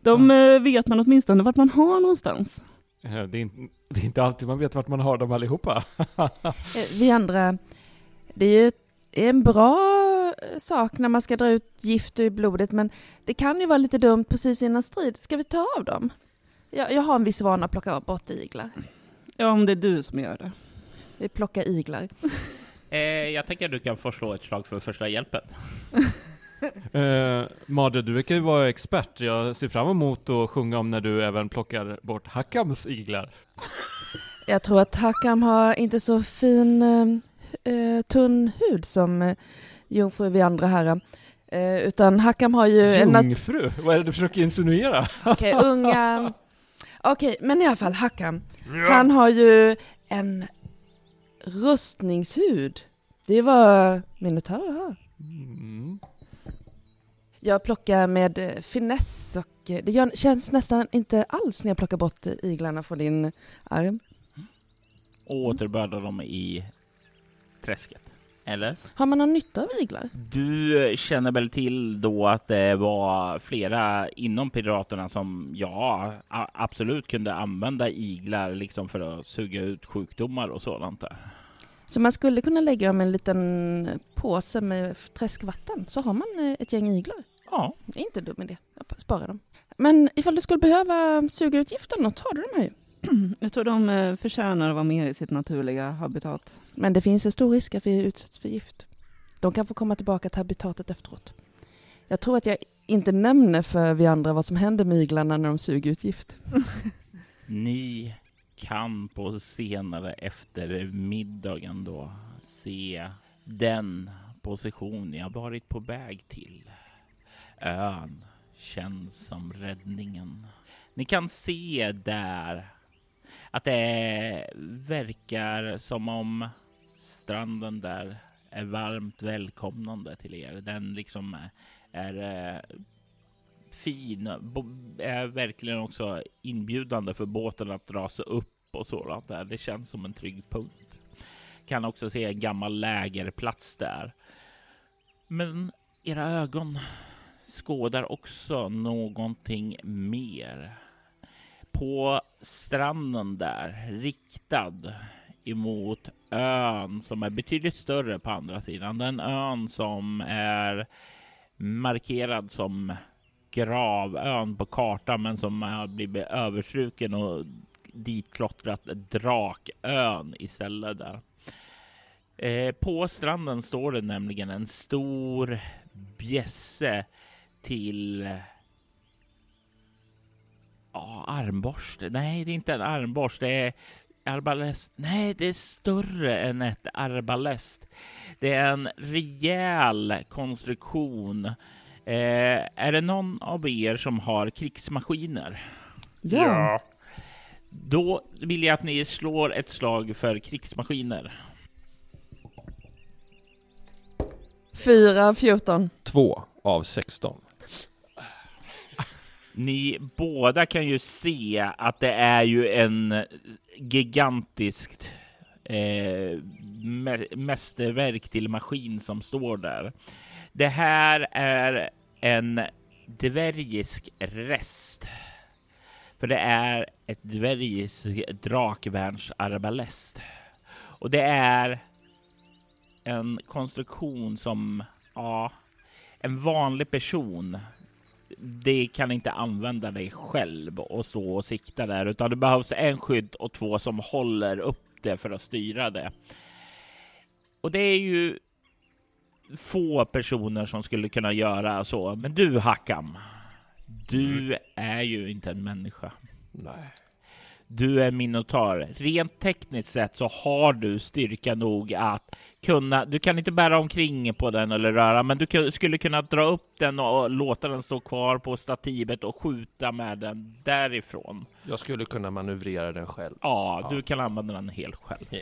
Speaker 4: De eh, vet man åtminstone vart man har någonstans.
Speaker 5: Eh, Det är, inte, det är inte alltid man vet vart man har dem allihopa. (laughs)
Speaker 8: Eh, Vi andra, det är ju en bra sak när man ska dra ut gift ur blodet, men det kan ju vara lite dumt precis innan strid. Ska vi ta av dem? Jag, jag har en viss vana att plocka bort iglar.
Speaker 4: Ja, om det är du som gör det.
Speaker 8: Vi plockar iglar.
Speaker 1: Eh, jag tänker att du kan få slå ett slag för första hjälpen. (laughs) (laughs)
Speaker 5: Uh, Madre, du verkar ju vara expert. Jag ser fram emot att sjunga om när du även plockar bort Hackams iglar.
Speaker 8: Jag tror att Hakam har inte så fin uh, tunn hud som uh, jungfru vi andra här. Uh, utan Hakam har ju...
Speaker 5: Jungfru? En Vad är det du försöker insinuera? (laughs)
Speaker 8: Okej, okay, unga... Okej, okay, men i alla fall Hakam. Ja. Han har ju en rustningshud. Det vad Minotaur har. Mm. Jag plockar med eh, finess och eh, det känns nästan inte alls när jag plockar bort iglarna från din arm.
Speaker 1: Och återbördar dem i träsket. Eller?
Speaker 8: Har man någon nytta av iglar?
Speaker 1: Du känner väl till då att det var flera inom Piraterna som ja, absolut kunde använda iglar liksom för att suga ut sjukdomar och sådant där.
Speaker 8: Så man skulle kunna lägga dem i en liten påse med träskvatten så har man eh, ett gäng iglar.
Speaker 1: Ja.
Speaker 8: Inte dum idé. Spara dem. Men ifall du skulle behöva suga ut giften, då tar du dem här ju. (clears throat)
Speaker 4: Jag tror de eh, förtjänar att vara mer i sitt naturliga habitat.
Speaker 8: Men det finns en stor risk att vi utsätts för gift. De kan få komma tillbaka till habitatet efteråt. Jag tror att jag inte nämner för vi andra vad som händer med iglarna när de suger ut gift. (laughs)
Speaker 1: Ni kan på senare eftermiddagen då se den position jag varit på väg till. Ön känns som räddningen. Ni kan se där att det verkar som om stranden där är varmt välkomnande till er. Den liksom är, är fin, är verkligen också inbjudande för båten att dra sig upp och sådant där. Det känns som en trygg punkt. Kan också se en gammal lägerplats där. Men era ögon skådar också någonting mer. På stranden där, riktad emot ön som är betydligt större på andra sidan. Den ön som är markerad som gravön på kartan men som har blivit överstruken och ditklottrat Drakön istället där. Eh, på stranden står det nämligen en stor bjässe till ja, armborste. Nej, det är inte en armborst. Det är arbalest. Nej, det är större än ett arbalest. Det är en rejäl konstruktion. Eh, är det någon av er som har krigsmaskiner?
Speaker 8: Ja. ja.
Speaker 1: Då vill jag att ni slår ett slag för krigsmaskiner.
Speaker 8: 4 av 14.
Speaker 7: 2 av 16.
Speaker 1: Ni båda kan ju se att det är ju en gigantiskt eh, mästerverk till maskin som står där. Det här är en dvärgisk rest. För det är ett dvärgiskt drakvärnsarbalest. Och det är en konstruktion som, ja, en vanlig person det kan inte använda dig själv och så och sikta där, utan det behövs en skydd och två som håller upp det för att styra det. Och det är ju få personer som skulle kunna göra så. Men du Hakam, du mm. är ju inte en människa.
Speaker 7: Nej.
Speaker 1: Du är minotar. Rent tekniskt sett så har du styrka nog att kunna. Du kan inte bära omkring på den eller röra, men du skulle kunna dra upp den och låta den stå kvar på stativet och skjuta med den därifrån.
Speaker 7: Jag skulle kunna manövrera den själv.
Speaker 1: Ja, ja. du kan använda den helt själv. (laughs)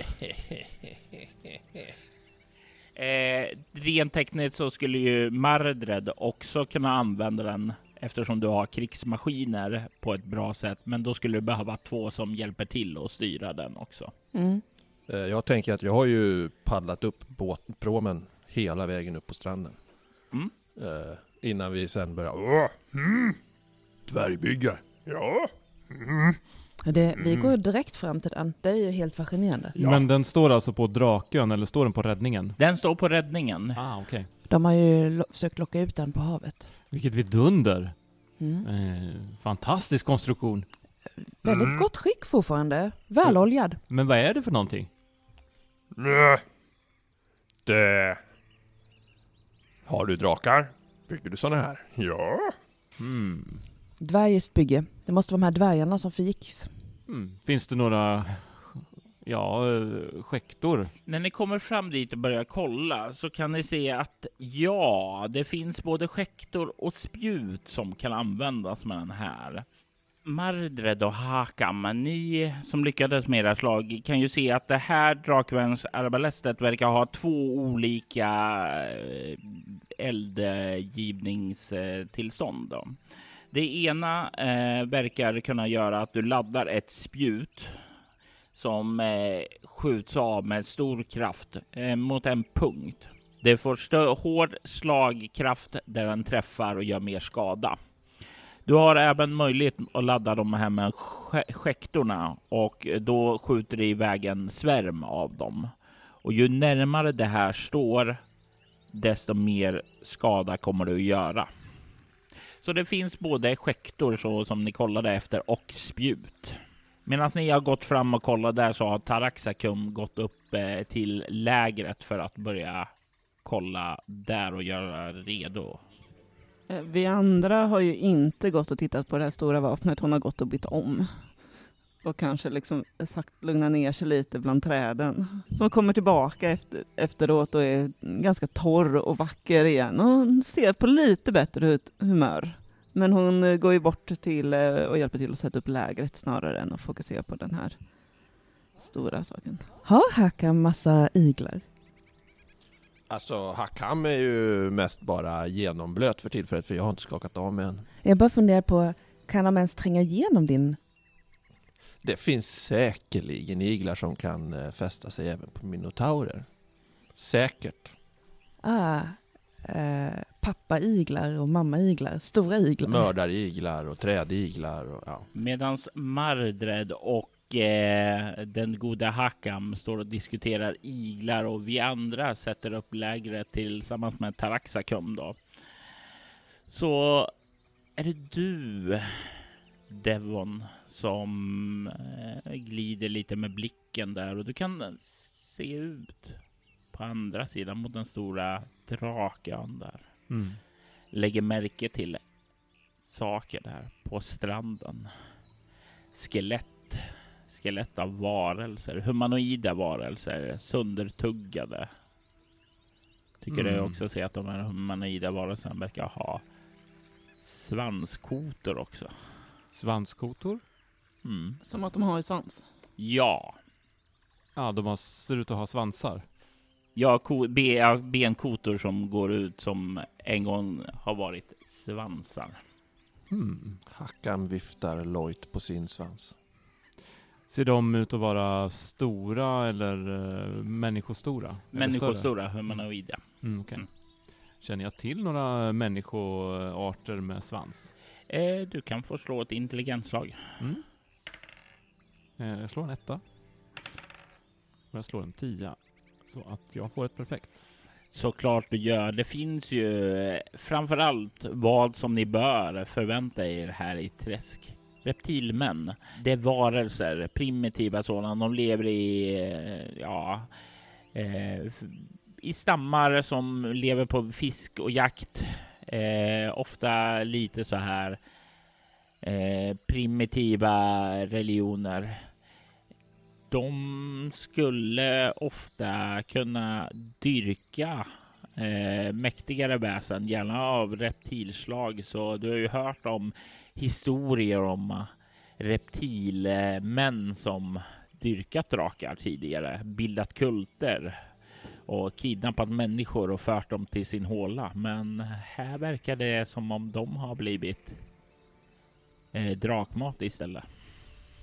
Speaker 1: eh, rent tekniskt så skulle ju Mardred också kunna använda den eftersom du har krigsmaskiner på ett bra sätt. Men då skulle du behöva två som hjälper till att styra den också.
Speaker 8: Mm.
Speaker 7: Eh, jag tänker att jag har ju paddlat upp båtpromen hela vägen upp på stranden.
Speaker 1: Mm.
Speaker 7: Uh, innan vi sen börjar mm, dvärgbygga.
Speaker 6: Ja.
Speaker 8: Mm. Det, vi går ju direkt fram till den. Det är ju helt fascinerande.
Speaker 5: Ja. Men den står alltså på Drakön eller står den på räddningen?
Speaker 1: Den står på räddningen.
Speaker 5: Ah, okay.
Speaker 8: De har ju lo försökt locka ut den på havet.
Speaker 5: Vilket vidunder!
Speaker 8: Mm.
Speaker 5: Eh, fantastisk konstruktion.
Speaker 8: Väldigt mm. gott skick fortfarande. Väloljad.
Speaker 5: Men vad är det för någonting?
Speaker 6: Det... Har du drakar?
Speaker 7: Byggde du sådana här?
Speaker 6: Ja,
Speaker 7: Mm.
Speaker 8: Dvärgiskt bygge. Det måste vara de här dvärgarna som förgicks.
Speaker 5: Mm. Finns det några, ja, eh, skäktor?
Speaker 1: När ni kommer fram dit och börjar kolla så kan ni se att ja, det finns både skäktor och spjut som kan användas med den här. Mardred och Hakam, ni som lyckades med era slag kan ju se att det här drakvärnsarbalestet verkar ha två olika eh, eldgivningstillstånd. Då. Det ena eh, verkar kunna göra att du laddar ett spjut som eh, skjuts av med stor kraft eh, mot en punkt. Det får stö- hård slagkraft där den träffar och gör mer skada. Du har även möjlighet att ladda de här med skäktorna och då skjuter det iväg en svärm av dem. Och ju närmare det här står, desto mer skada kommer du att göra. Så det finns både skäktor så som ni kollade efter och spjut. Medan ni har gått fram och kollat där så har Taraxacum gått upp eh, till lägret för att börja kolla där och göra redo.
Speaker 4: Eh, vi andra har ju inte gått och tittat på det här stora vapnet. Hon har gått och bytt om. Och kanske liksom sagt lugna ner sig lite bland träden. Som kommer tillbaka efter, efteråt och är ganska torr och vacker igen. Och hon ser på lite bättre ut, humör. Men hon eh, går ju bort till eh, och hjälper till att sätta upp lägret snarare än att fokusera på den här stora saken.
Speaker 8: Har Hakam massa iglar?
Speaker 7: Alltså Hakam är ju mest bara genomblöt för tillfället för jag har inte skakat av mig än.
Speaker 8: Jag bara funderar på, kan de ens tränga igenom din...
Speaker 7: Det finns säkerligen iglar som kan eh, fästa sig även på minotaurer. Säkert.
Speaker 8: Ah, eh, pappa-iglar och mamma-iglar. Stora iglar.
Speaker 7: Mördariglar och trädiglar och ja.
Speaker 1: Medans Mardred och eh, den goda Hakam står och diskuterar iglar och vi andra sätter upp lägret tillsammans med Taraxacum då. Så är det du, Devon, som eh, glider lite med blicken där och du kan se ut på andra sidan mot den stora draken där.
Speaker 5: Mm.
Speaker 1: lägger märke till saker där på stranden. Skelett, skelett av varelser, humanoida varelser, söndertuggade. Tycker
Speaker 5: Mm.
Speaker 1: du också se att de här humanoida varelserna verkar ha svanskotor också.
Speaker 5: Svanskotor?
Speaker 1: Mm.
Speaker 4: Som att de har i svans.
Speaker 1: Ja,
Speaker 5: Ja, de har, ser ut att ha svansar.
Speaker 1: ja, ko- be, benkotor som går ut som en gång har varit svansar.
Speaker 5: Hmm.
Speaker 7: Hakam viftar lojt på sin svans.
Speaker 5: Ser de ut att vara stora eller uh, människostora?
Speaker 1: Människostora humanoida.
Speaker 5: Mm, okej.
Speaker 1: Mm.
Speaker 5: Känner jag till några människoarter med svans?
Speaker 1: Eh, du kan få slå ett intelligensslag.
Speaker 5: Mm. Eh, jag slår en etta. Och jag slår en tia. Så att jag får ett perfekt.
Speaker 1: Såklart du gör. Det finns ju eh, framförallt vad som ni bör förvänta er här i Träsk. Reptilmän. Det är varelser, primitiva sådana. De lever i, eh, ja, i stammar som lever på fisk och jakt. Eh, ofta lite så här eh, primitiva religioner. De skulle ofta kunna dyrka eh, mäktigare väsen, gärna av reptilslag. Så du har ju hört om historier om eh, reptilmän som dyrkat drakar tidigare, bildat kulter och kidnappat människor och fört dem till sin håla. Men här verkar det som om de har blivit eh, drakmat istället.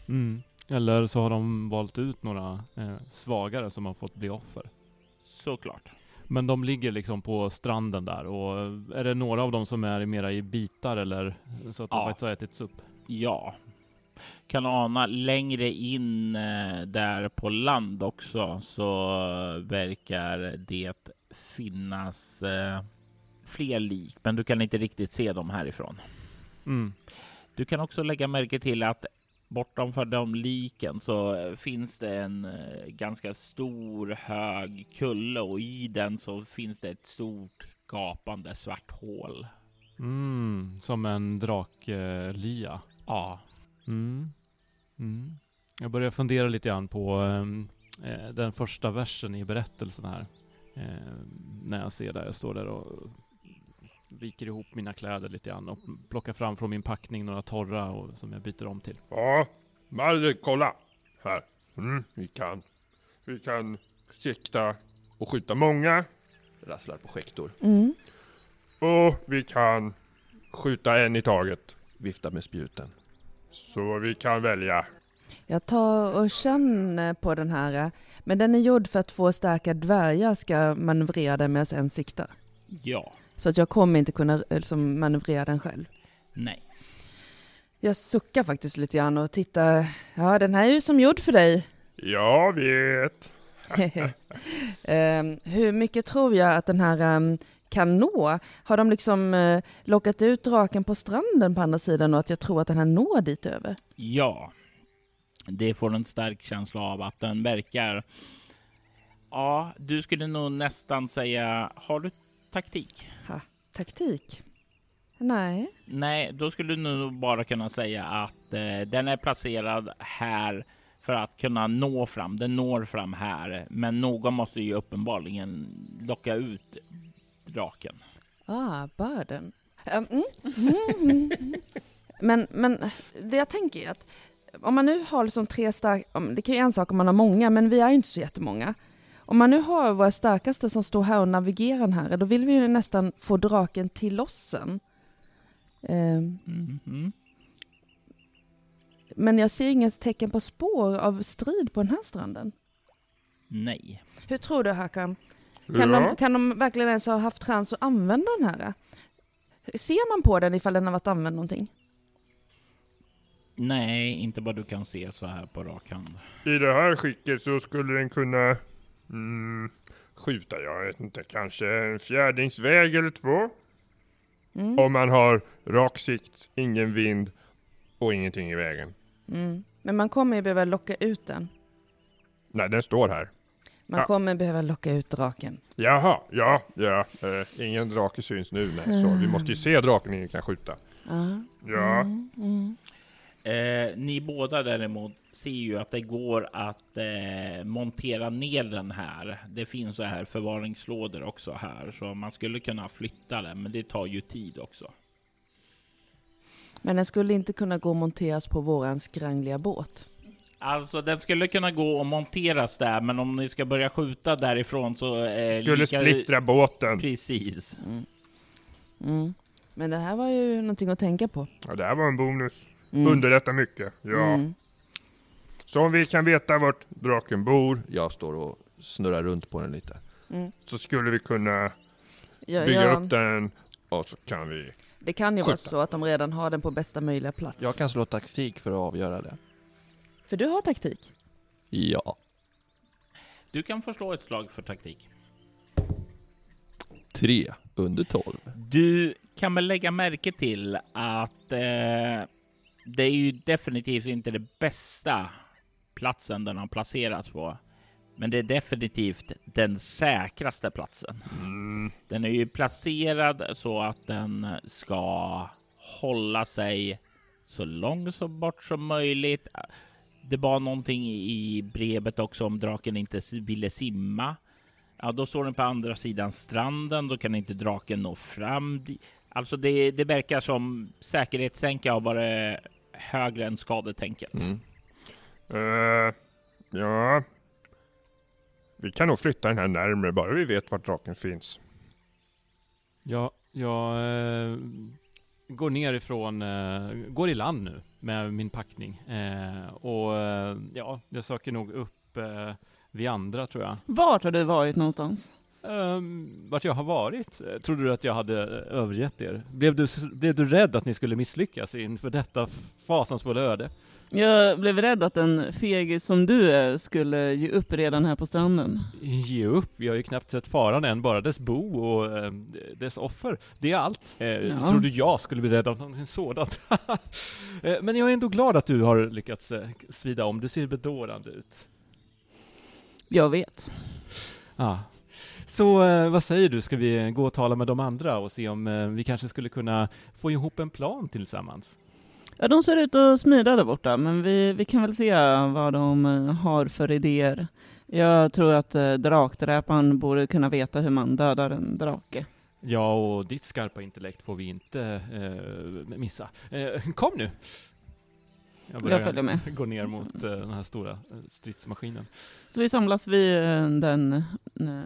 Speaker 5: Mm. Eller så har de valt ut några eh, svagare som har fått bli offer.
Speaker 1: Såklart.
Speaker 5: Men de ligger liksom på stranden där och är det några av dem som är mera i bitar eller så att de
Speaker 1: Ja.
Speaker 5: faktiskt har ätits upp?
Speaker 1: Ja. Kan ana längre in eh, där på land också så verkar det finnas eh, fler lik, men du kan inte riktigt se dem härifrån.
Speaker 5: Mm.
Speaker 1: Du kan också lägga märke till att bortanför de liken så eh, finns det en eh, ganska stor hög kulle och i den så finns det ett stort gapande svart hål.
Speaker 5: Mm, som en draklya.
Speaker 1: Ja,
Speaker 5: Mm. Mm. Jag börjar fundera lite grann på ehm, eh, den första versen i berättelsen här. Eh, när jag ser där, jag står där och viker ihop mina kläder lite grann och plockar fram från min packning några torra och, som jag byter om till.
Speaker 6: Ja, Marre, kolla. Här. Mm, vi kan, vi kan sikta och skjuta många.
Speaker 7: Rasslar projektor.
Speaker 8: Mm.
Speaker 6: Och vi kan skjuta en i taget.
Speaker 7: Viftar med spjuten.
Speaker 6: Så vi kan välja.
Speaker 8: Jag tar och känner på den här, men den är gjord för att två starka dvärgar ska manövrera den medan en siktar.
Speaker 1: ja,
Speaker 8: Så att jag kommer inte kunna eh, liksom, manövrera den själv.
Speaker 1: nej.
Speaker 8: Jag suckar faktiskt lite grann och tittar. Ja, den här är ju som gjord för dig.
Speaker 6: Jag vet. (laughs)
Speaker 8: Ehm, hur mycket tror jag att den här ehm, kan nå? Har de liksom eh, lockat ut draken på stranden på andra sidan och att jag tror att den här når dit över?
Speaker 1: Ja, det får en stark känsla av att den verkar... Ja, du skulle nog nästan säga, har du taktik?
Speaker 8: Taktik? Nej.
Speaker 1: Nej, då skulle du nog bara kunna säga att eh, den är placerad här för att kunna nå fram. Den når fram här, men någon måste ju uppenbarligen locka ut draken.
Speaker 8: Ah, börden. Ehm, mm, mm, mm, mm. Men, men det jag tänker är att om man nu har liksom tre starka, det kan ju en sak om man har många, men vi är ju inte så jättemånga. Om man nu har våra starkaste som står här och navigerar den här, då vill vi ju nästan få draken till oss sen. Ehm,
Speaker 1: Mhm.
Speaker 8: men jag ser inget tecken på spår av strid på den här stranden.
Speaker 1: Nej,
Speaker 8: Hur tror du Hakan? Kan,
Speaker 6: ja.
Speaker 8: de, kan de verkligen ens ha haft chans att använda den här? Ser man på den ifall den har varit använd någonting?
Speaker 1: nej, inte vad du kan se så här på rak hand.
Speaker 6: I det här skicket så skulle den kunna mm, skjuta, jag vet inte, kanske en fjärdingsväg eller två.
Speaker 8: Mm.
Speaker 6: Om man har rak sikt, ingen vind och ingenting i vägen.
Speaker 8: Mm. Men man kommer ju behöva locka ut den.
Speaker 6: Nej, den står här.
Speaker 8: Man
Speaker 6: Ja.
Speaker 8: kommer behöva locka ut draken.
Speaker 6: Jaha, ja, ja. Eh, ingen drake syns nu, nej. Så vi måste ju se draken innan vi kan skjuta.
Speaker 8: Ja.
Speaker 6: Ja,
Speaker 8: Mm, mm.
Speaker 1: Eh, ni båda däremot ser ju att det går att eh, montera ner den här. Det finns så här förvaringslådor också här, så man skulle kunna flytta den, men det tar ju tid också.
Speaker 8: Men den skulle inte kunna gå och monteras på våran skrangliga båt.
Speaker 1: Alltså, den skulle kunna gå och monteras där, men om ni ska börja skjuta därifrån så eh,
Speaker 6: skulle
Speaker 1: lika-
Speaker 6: splittra båten.
Speaker 1: Precis.
Speaker 8: Mm. Mm. Men det här var ju någonting att tänka på.
Speaker 6: Ja, det här var en bonus.
Speaker 8: Mm.
Speaker 6: Underlättar mycket. Ja.
Speaker 8: Mm.
Speaker 6: Så om vi kan veta vart draken bor
Speaker 7: Jag står och snurrar runt på den lite.
Speaker 8: Mm.
Speaker 6: så skulle vi kunna
Speaker 8: Ja,
Speaker 6: bygga
Speaker 8: ja,
Speaker 6: upp den och så kan vi...
Speaker 8: det kan ju vara
Speaker 6: skjuta.
Speaker 8: så att de redan har den på bästa möjliga plats.
Speaker 7: Jag kan slå taktik för att avgöra det.
Speaker 8: För du har taktik.
Speaker 7: Ja.
Speaker 1: Du kan få slå ett slag för taktik.
Speaker 7: Tre under tolv.
Speaker 1: Du kan väl lägga märke till att eh, det är ju definitivt inte det bästa platsen den har placerats på. Men det är definitivt den säkraste platsen.
Speaker 6: Mm,
Speaker 1: Den är ju placerad så att den ska hålla sig så långt så bort som möjligt. Det var någonting i brevet också om draken inte ville simma. Ja, då står den på andra sidan stranden. Då kan inte draken nå fram. Alltså, det, det verkar som säkerhetstänket har varit högre än skadetänket.
Speaker 7: Mm.
Speaker 6: eh, ja... Vi kan nog flytta den här närmre, bara vi vet vart draken finns.
Speaker 5: Ja, jag eh, går ner ifrån, eh, går i land nu med min packning. Eh, och eh, ja, jag söker nog upp eh, vi andra tror jag.
Speaker 4: Vart har du varit någonstans?
Speaker 5: Um, vart jag har varit? Trodde du att jag hade eh, övergett er? Blev du, blev du rädd att ni skulle misslyckas inför detta fasansfulla öde?
Speaker 4: Jag blev rädd att en fegis som du är skulle ge upp redan här på stranden.
Speaker 5: Ge upp? Vi har ju knappt sett faran än, bara dess bo och eh, dess offer. Det är allt. Eh,
Speaker 4: Ja.
Speaker 5: Trodde jag skulle bli rädd av någonting sådant? (laughs) eh, men jag är ändå glad att du har lyckats eh, svida om. Du ser bedårande ut.
Speaker 4: Jag vet.
Speaker 5: Ah. Så eh, vad säger du, ska vi gå och tala med de andra och se om eh, vi kanske skulle kunna få ihop en plan tillsammans?
Speaker 4: Ja, de ser ut att smida där borta, men vi, vi kan väl se vad de eh, har för idéer. Jag tror att eh, drakdräparen borde kunna veta hur man dödar en drake.
Speaker 5: Ja, och ditt skarpa intellekt får vi inte eh, missa. Eh, kom nu!
Speaker 4: Jag följer med.
Speaker 5: gå ner mot eh, den här stora eh, stridsmaskinen.
Speaker 4: Så vi samlas vid eh, den,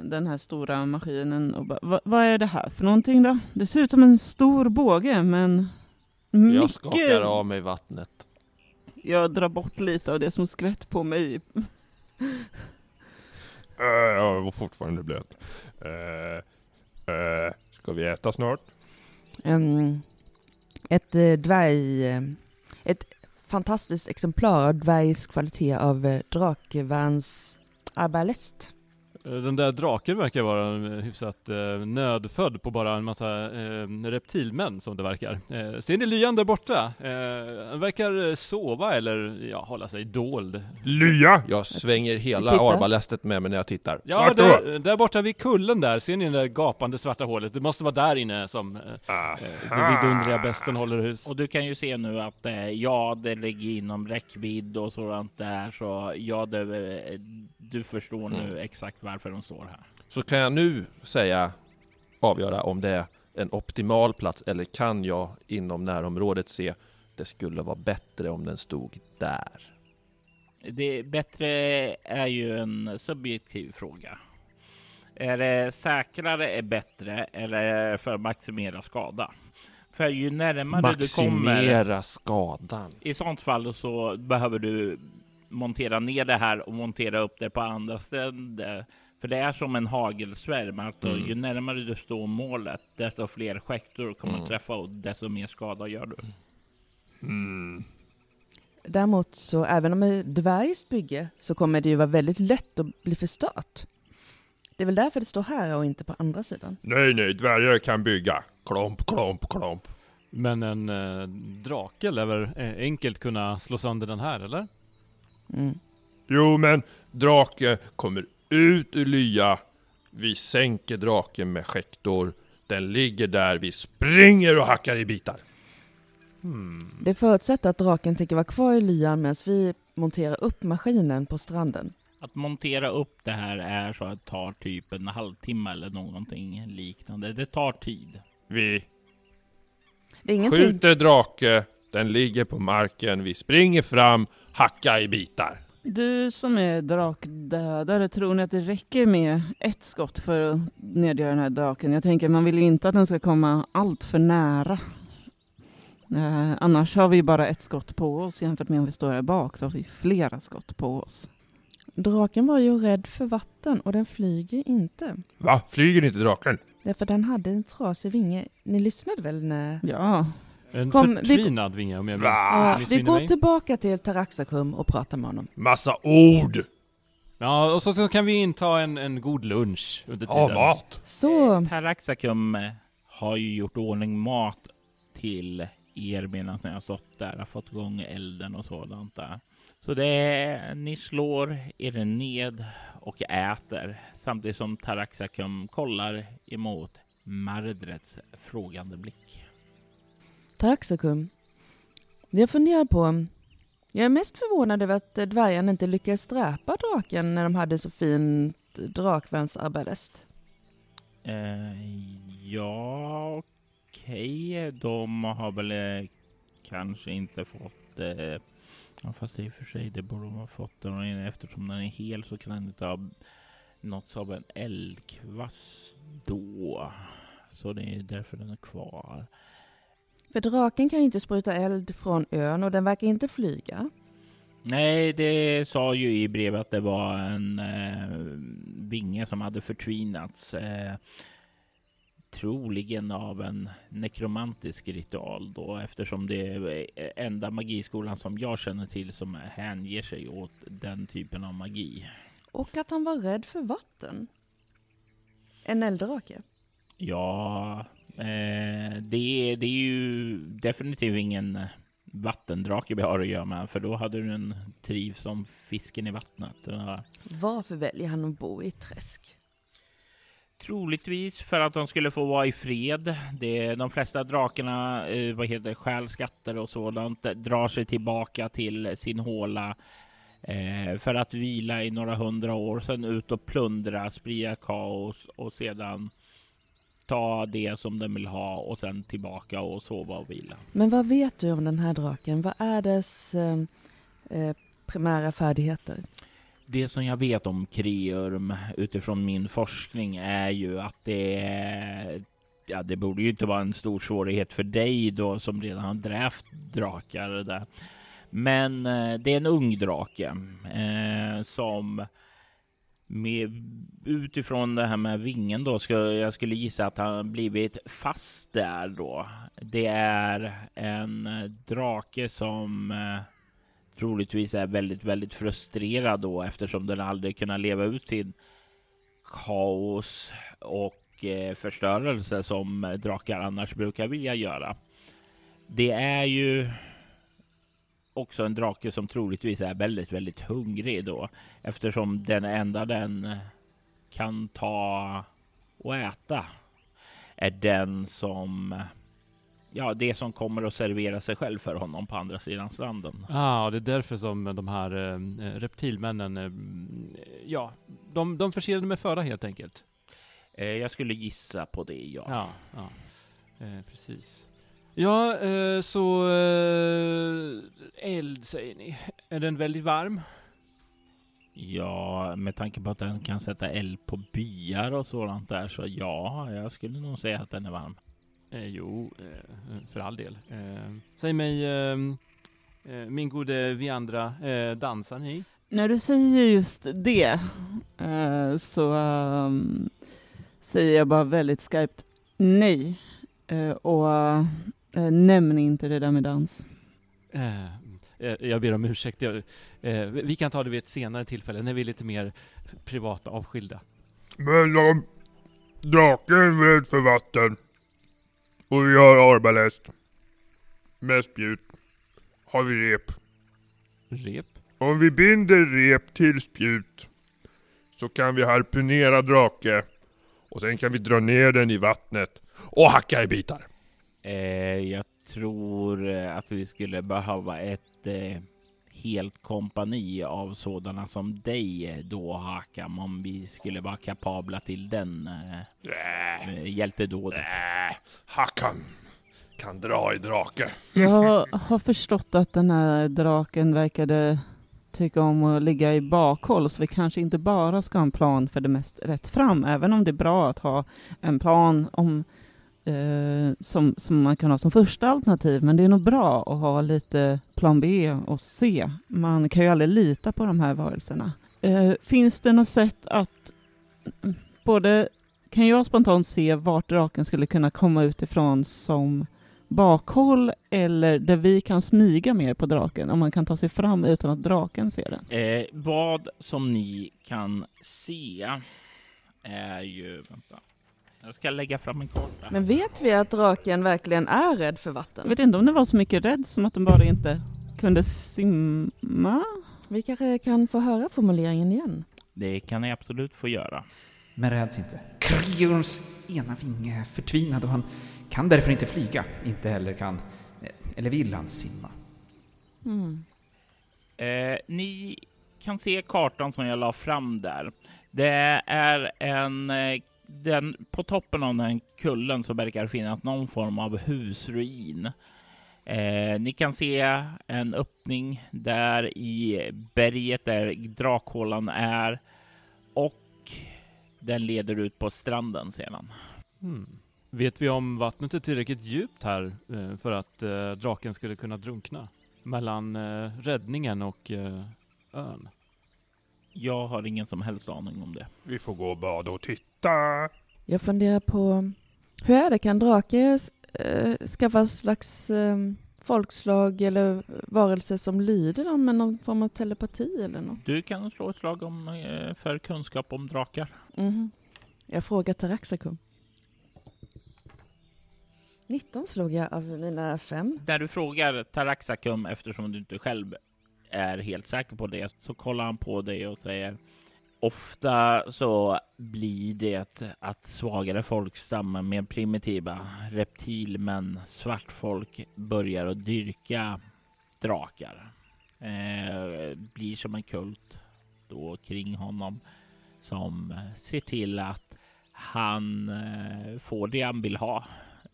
Speaker 4: den här stora maskinen och bara, "Va- vad är det här för någonting då? Det ser ut som en stor båge, men mycket...
Speaker 7: Jag skakar av mig vattnet.
Speaker 4: Jag drar bort lite av det som skvätt på mig. (laughs)
Speaker 6: Jag var fortfarande blöt. Äh, äh, ska vi äta snart?
Speaker 8: Ehm, ett dvärg... Ett fantastiskt exemplar av dvärgisk kvalitet av eh, drakvärns arbalest.
Speaker 5: Eh, Den där draken verkar vara eh, hyfsat eh, nödfödd på bara en massa eh, reptilmän som det verkar. Eh, ser ni lyan där borta? Eh, han verkar eh, sova eller ja, hålla sig dold.
Speaker 6: Lya!
Speaker 7: Jag svänger hela arbalästet med mig när jag tittar.
Speaker 5: Ja, där, där borta vid kullen där, ser ni det där gapande svarta hålet? Det måste vara där inne som eh, den vidundriga besten håller hus.
Speaker 1: Och du kan ju se nu att eh, ja, det ligger inom räckvidd och sådant där, så ja, det, du förstår nu exakt varför de står här.
Speaker 7: Så kan jag nu säga, avgöra om det är en optimal plats eller kan jag inom närområdet se det skulle vara bättre om den stod där.
Speaker 1: Det bättre är ju en subjektiv fråga. Är det säkrare är bättre eller för att maximera skada? För ju närmare du kommer,
Speaker 7: Maximera skadan.
Speaker 1: i sånt fall så behöver du montera ner det här och montera upp det på andra ställen. För det är som en hagelsvärm, alltså
Speaker 7: Mm.
Speaker 1: ju närmare du står målet, desto fler skäktor kommer
Speaker 7: Mm.
Speaker 1: att träffa och desto mer skada gör du.
Speaker 6: Mm.
Speaker 8: Däremot så även om det är dvärgs bygge så kommer det ju vara väldigt lätt att bli förstört. Det är väl därför det står här och inte på andra sidan.
Speaker 6: Nej, nej, dvärgar kan bygga. Klomp, klomp, klomp.
Speaker 5: Men en eh, drake lär väl eh, enkelt kunna slå sönder den här, eller?
Speaker 8: Mm.
Speaker 6: Jo, men drake kommer ut ur lya. Vi sänker draken med skäktor. Den ligger där, vi springer och hackar i bitar.
Speaker 5: Hmm.
Speaker 8: Det förutsätter att draken tänker vara kvar i lyan medan vi monterar upp maskinen på stranden.
Speaker 1: Att montera upp det här är så att det tar typ en halvtimme eller någonting liknande. Det tar tid.
Speaker 6: Vi
Speaker 8: Det är ingenting...
Speaker 6: skjuter drake, den ligger på marken, vi springer fram, hacka i bitar.
Speaker 4: Du som är drakdödare, tror ni att det räcker med ett skott för att nedgöra den här draken? Jag tänker, man vill ju inte att den ska komma allt för nära. Eh, annars har vi bara ett skott på oss jämfört med om vi står här bak så har vi flera skott på oss.
Speaker 8: Draken var ju rädd för vatten och den flyger inte.
Speaker 6: Va? Flyger inte draken?
Speaker 8: Därför den hade en trasig vinge. Ni lyssnade väl när...
Speaker 4: Ja,
Speaker 5: En
Speaker 8: Kom, vi-
Speaker 5: förtvinad vinge om jag minns?
Speaker 8: Ja, vi går
Speaker 5: mig.
Speaker 8: tillbaka till Taraxacum och pratar med honom.
Speaker 6: Massa ord!
Speaker 5: Ja, och så, så kan vi inta en, en god lunch under tiden.
Speaker 6: Ja, mat!
Speaker 8: Så,
Speaker 1: Taraxacum eh, har ju gjort ordning mat till er medan ni har stått där och fått igång elden och sådant där. Så det är, ni slår er ned och äter samtidigt som Taraxacum kollar emot Mardrets frågande blick.
Speaker 8: Taraxacum. Det jag funderar på... Jag är mest förvånad över att eh, dvärgarna inte lyckades dräpa draken när de hade så fint drakvärnsarbalest.
Speaker 1: Eh, ja, okej. De har väl eh, kanske inte fått... Eh, ja, fast i och för sig, det borde de ha fått. Den eftersom den är hel så kan den inte ha nåtts av en eldkvast då. Så det är därför den är kvar.
Speaker 8: För draken kan inte spruta eld från ön och den verkar inte flyga.
Speaker 1: Nej, det sa ju i brevet att det var en eh, vinge som hade förtvinats. Eh, troligen av en nekromantisk ritual då eftersom det är enda magiskolan som jag känner till som hänger sig åt den typen av magi.
Speaker 8: Och att han var rädd för vatten. En elddrake.
Speaker 1: Ja, eh, det, det är ju definitivt ingen vattendrake vi har att göra med för då hade du en trivs som fisken i vattnet.
Speaker 8: Varför väljer han att bo i ett träsk?
Speaker 1: Troligtvis för att de skulle få vara i fred. Det, de flesta drakarna, eh, vad heter stjäl skatter och sådant, drar sig tillbaka till sin håla eh, för att vila i några hundra år, sen ut och plundra, sprida kaos och sedan ta det som de vill ha och sen tillbaka och sova och vila.
Speaker 8: Men vad vet du om den här draken? Vad är dess eh, eh, primära färdigheter?
Speaker 1: Det som jag vet om Kreurm utifrån min forskning är ju att det är Ja, det borde ju inte vara en stor svårighet för dig då som redan har drävt drakar där. Men eh, det är en ung drake eh, som med, utifrån det här med vingen då, ska, jag skulle gissa att han blivit fast där då. Det är en drake som eh, troligtvis är väldigt, väldigt frustrerad då eftersom den aldrig kunnat leva ut sin kaos och eh, förstörelse som drakar annars brukar vilja göra. Det är ju också en drake som troligtvis är väldigt, väldigt hungrig då eftersom den enda den kan ta och äta är den som ja, det som kommer att servera sig själv för honom på andra sidan stranden.
Speaker 5: Ja, ah, det är därför som de här eh, reptilmännen, eh, ja, de, de förser med föda helt enkelt.
Speaker 1: Eh, jag skulle gissa på det, ja.
Speaker 5: Ja, ja. Eh, precis. Ja, eh, så eh, eld säger ni. Är den väldigt varm?
Speaker 1: Ja, med tanke på att den kan sätta eld på byar och sådant där så ja, jag skulle nog säga att den är varm.
Speaker 5: Eh, jo, eh, för all del. Eh, säg mig, ehm, eh, min gode Viandra, eh, dansar ni?
Speaker 4: När du säger just det eh, så um, säger jag bara väldigt skarpt nej. Eh, och eh, nämn inte det där med dans.
Speaker 5: Eh, eh, jag ber om ursäkt. Jag, eh, vi kan ta det vid ett senare tillfälle när vi är lite mer privata avskilda.
Speaker 6: Men om draken rädd för vatten och vi har arbalest med spjut har vi rep.
Speaker 5: Rep?
Speaker 6: Om vi binder rep till spjut så kan vi harpunera drake och sen kan vi dra ner den i vattnet och hacka i bitar.
Speaker 1: Eh, jag tror eh, att vi skulle behöva ett eh, helt kompani av sådana som dig eh, då Hakam om vi skulle vara kapabla till den eh, eh, hjältedådet.
Speaker 6: Äh, Hakan kan dra i drake.
Speaker 4: Jag har förstått att den här draken verkade tycka om att ligga i bakhåll, så vi kanske inte bara ska ha en plan för det mest rätt fram, även om det är bra att ha en plan om, eh, som, som man kan ha som första alternativ, men det är nog bra att ha lite plan B och C. Man kan ju aldrig lita på de här varelserna. Eh, finns det något sätt att både kan jag spontant se vart draken skulle kunna komma utifrån som bakhåll eller där vi kan smyga mer på draken, om man kan ta sig fram utan att draken ser den.
Speaker 1: Eh, vad som ni kan se är ju... Vänta. Jag ska lägga fram en karta.
Speaker 8: Men vet vi att draken verkligen är rädd för
Speaker 4: Jag
Speaker 8: vatten?
Speaker 4: vet inte om det var så mycket rädd som att de bara inte kunde simma.
Speaker 8: Vi kanske kan få höra formuleringen igen?
Speaker 1: Det kan ni absolut få göra.
Speaker 3: Men räds inte. Kriorms ena vinge är förtvinad och han kan därför inte flyga. Inte heller kan, eller vill han simma.
Speaker 8: Mm.
Speaker 1: Eh, ni kan se kartan som jag la fram där. Det är en... Den, på toppen av den kullen så verkar det finnas någon form av husruin. Eh, ni kan se en öppning där i berget där drakhålan är och den leder ut på stranden sedan.
Speaker 5: Hmm. Vet vi om vattnet är tillräckligt djupt här eh, för att eh, draken skulle kunna drunkna? Mellan eh, räddningen och eh, ön?
Speaker 1: Jag har ingen som helst aning om det.
Speaker 6: Vi får gå och bada och titta.
Speaker 8: Jag funderar på, hur är det, kan drake äh, skaffa slags eh, folkslag eller varelse som lyder dem med någon form av telepati eller något?
Speaker 1: Du kan slå ett slag om, eh, för kunskap om drakar.
Speaker 8: Mhm. Jag frågar Taraxacum. 19 slog jag av mina fem.
Speaker 1: När du frågar Taraxacum, eftersom du inte själv är helt säker på det, så kollar han på dig och säger ofta så blir det att svagare folkstammar med primitiva reptilmän, svartfolk, börjar att dyrka drakar. Eh, blir som en kult då kring honom som eh, ser till att han eh, får det han vill ha.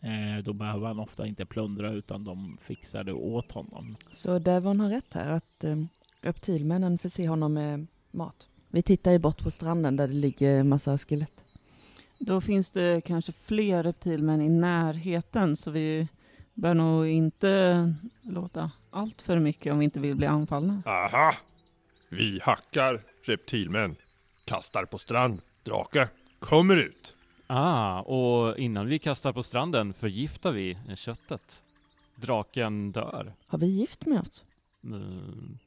Speaker 1: Eh, då behöver han ofta inte plundra utan de fixar det åt honom.
Speaker 8: Så Devon har rätt här att eh, reptilmännen förser honom med mat. Vi tittar ju bort på stranden där det ligger massa skelett.
Speaker 4: Då finns det kanske fler reptilmän i närheten så vi bör nog inte låta allt för mycket om vi inte vill bli anfallna.
Speaker 6: Aha! Vi hackar reptilmän, kastar på strand, drake, kommer ut.
Speaker 5: Ah, och innan vi kastar på stranden förgiftar vi köttet. Draken dör.
Speaker 8: Har vi gift med oss?
Speaker 5: Mm.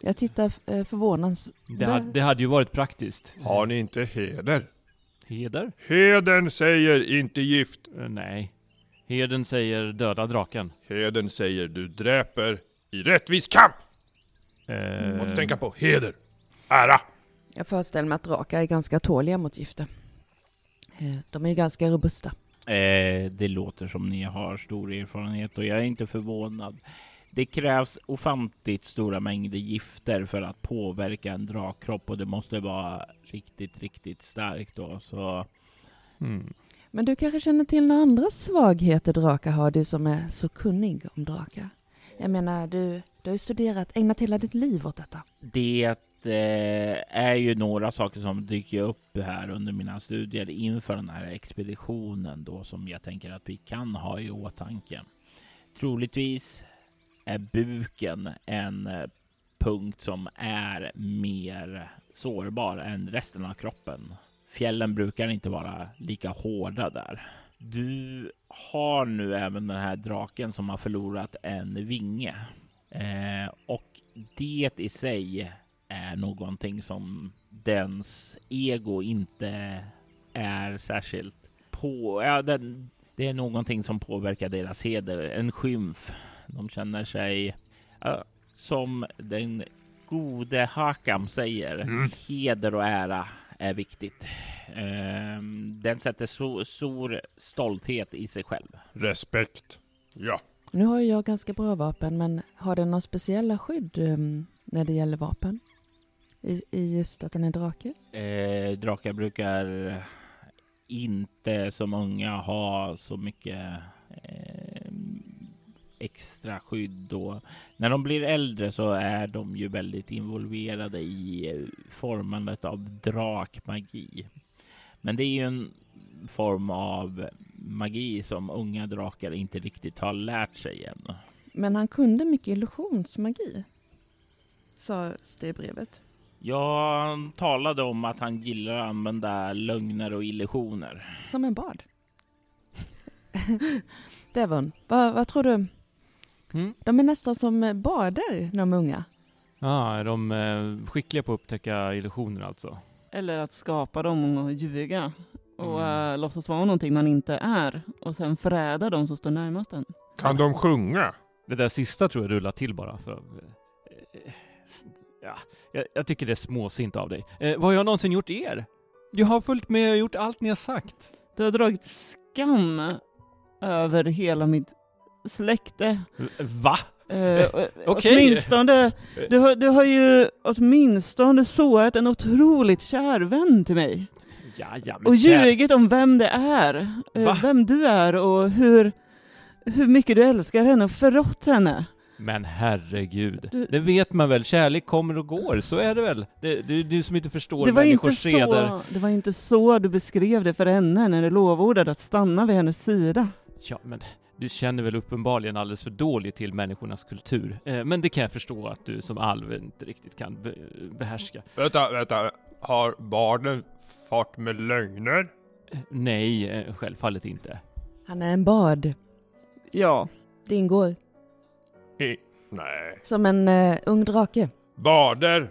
Speaker 8: Jag tittar eh, förvånans...
Speaker 5: Det, hade, det hade ju varit praktiskt.
Speaker 6: Har ni inte heder?
Speaker 5: Heder?
Speaker 6: Heden säger inte gift.
Speaker 5: Eh, nej. Heden säger döda draken.
Speaker 6: Heden säger du dräper i rättvis kamp.
Speaker 5: Eh,
Speaker 6: Måste tänka på heder, ära.
Speaker 8: Jag föreställer mig att drakar är ganska tåliga mot gifter. Eh, De är ju ganska robusta.
Speaker 1: Eh, det låter som ni har stor erfarenhet och jag är inte förvånad. Det krävs ofantligt stora mängder gifter för att påverka en drakkropp och det måste vara riktigt, riktigt starkt då. Så
Speaker 5: hmm.
Speaker 8: Men du kanske känner till några andra svagheter drakar har, du som är så kunnig om drakar? Jag menar, du, du har ju studerat, ägnat hela ditt liv åt detta.
Speaker 1: det Eh, är ju några saker som dyker upp här under mina studier inför den här expeditionen då som jag tänker att vi kan ha i åtanke. Troligtvis är buken en eh, punkt som är mer sårbar än resten av kroppen. Fjällen brukar inte vara lika hårda där. Du har nu även den här draken som har förlorat en vinge. Eh, och det i sig är någonting som dens ego inte är särskilt på. Ja, den, det är någonting som påverkar deras heder, en skymf. De känner sig ja, som den gode Hakam säger.
Speaker 6: Mm.
Speaker 1: Heder och ära är viktigt. Ehm, den sätter så stor stolthet i sig själv.
Speaker 6: Respekt. Ja.
Speaker 8: Nu har ju jag ganska bra vapen, men har den några speciella skydd um, när det gäller vapen? I, I just att den är drake?
Speaker 1: Eh, drakar brukar inte som unga ha så mycket eh, extra skydd då. När de blir äldre så är de ju väldigt involverade i eh, formandet av drakmagi. Men det är ju en form av magi som unga drakar inte riktigt har lärt sig än.
Speaker 8: Men han kunde mycket illusionsmagi. Sades det i brevet.
Speaker 1: Jag talade om att han gillar att använda lögner och illusioner.
Speaker 8: Som en bard. (laughs) Devon, vad, vad tror du?
Speaker 5: Mm.
Speaker 8: De är nästan som barder när de är unga.
Speaker 5: Ah, är de eh, skickliga på att upptäcka illusioner alltså?
Speaker 4: Eller att skapa dem och ljuga och
Speaker 5: Mm.
Speaker 4: mm. låtsas vara någonting man inte är och sen förräda de som står närmast en.
Speaker 6: Kan de sjunga?
Speaker 5: Det där sista tror jag rullar till bara för... Ja, jag, jag tycker det är småsint av dig. Eh, vad har jag någonsin gjort er? Jag har följt med och gjort allt ni har sagt.
Speaker 4: Du har dragit skam över hela mitt släkte.
Speaker 5: Va?
Speaker 4: Eh, (laughs)
Speaker 5: Okej.
Speaker 4: Åtminstone, du har, du har ju åtminstone sårat en otroligt kär vän till mig.
Speaker 5: Ja, ja,
Speaker 4: Och ljugit om vem det är, eh,
Speaker 5: Va?
Speaker 4: vem du är och hur, hur mycket du älskar henne och förrått henne.
Speaker 5: Men herregud,
Speaker 4: Du-
Speaker 5: det vet man väl. Kärlek kommer och går, så är det väl. Det, det är du som inte förstår
Speaker 4: Det var, inte
Speaker 5: människors seder.
Speaker 4: så, det var inte så du beskrev det för henne när du lovordade att stanna vid hennes sida.
Speaker 5: Ja, men du känner väl uppenbarligen alldeles för dåligt till människornas kultur. Eh, men det kan jag förstå att du som alv inte riktigt kan be behärska.
Speaker 6: Vänta, vänta. Har barnen fart med lögner?
Speaker 5: Eh, nej, eh, självfallet inte.
Speaker 8: Han är en bard.
Speaker 4: Ja,
Speaker 8: Det ingår.
Speaker 6: Nej.
Speaker 8: Som en eh, ung drake.
Speaker 6: Barder.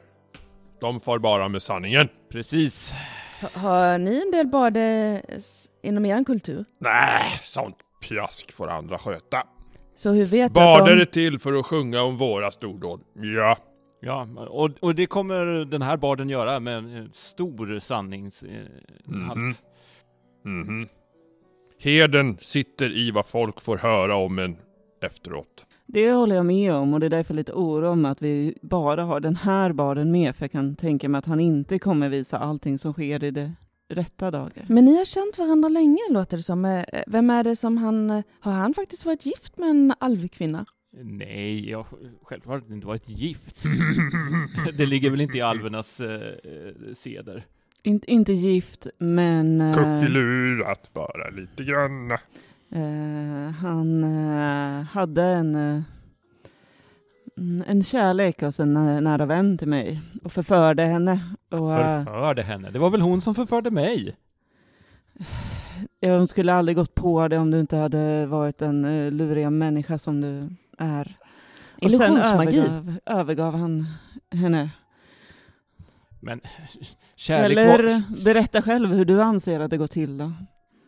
Speaker 6: De far bara med sanningen.
Speaker 5: Precis.
Speaker 8: Ha, har ni en del barder s- inom er kultur?
Speaker 6: Nej, sånt pjask får andra sköta.
Speaker 8: Så hur vet du
Speaker 6: Barder är
Speaker 8: att de...
Speaker 6: till för att sjunga om våra stordåd. Ja,
Speaker 5: Ja, och, och det kommer den här barden göra med en eh, stor sanningshalt.
Speaker 6: Mhm. Mhm. Heden sitter i vad folk får höra om en efteråt.
Speaker 4: Det håller jag med om och det är därför lite oro om att vi bara har den här barden med, för jag kan tänka mig att han inte kommer visa allting som sker i det rätta dagar.
Speaker 8: Men ni har känt varandra länge låter det som. Eh, Vem är det som han... Har han faktiskt varit gift med en alvkvinna?
Speaker 5: Nej, jag har självklart inte varit gift. (laughs) det ligger väl inte i alvernas eh, eh, seder.
Speaker 4: In, inte gift, men... eh,
Speaker 6: Kuktelurat bara lite grann.
Speaker 4: Eh, han eh, hade en, eh, en kärlek hos en nä- nära vän till mig och förförde henne. Och,
Speaker 5: Förförde henne. Det var väl hon som förförde mig?
Speaker 4: ja, hon skulle aldrig gått på det om du inte hade varit den uh, luriga människa som du är. Och sen
Speaker 8: Illusionsmagi.
Speaker 4: övergav, övergav han henne.
Speaker 5: Men kärlek
Speaker 4: Eller
Speaker 5: var...
Speaker 4: berätta själv hur du anser att det går till då.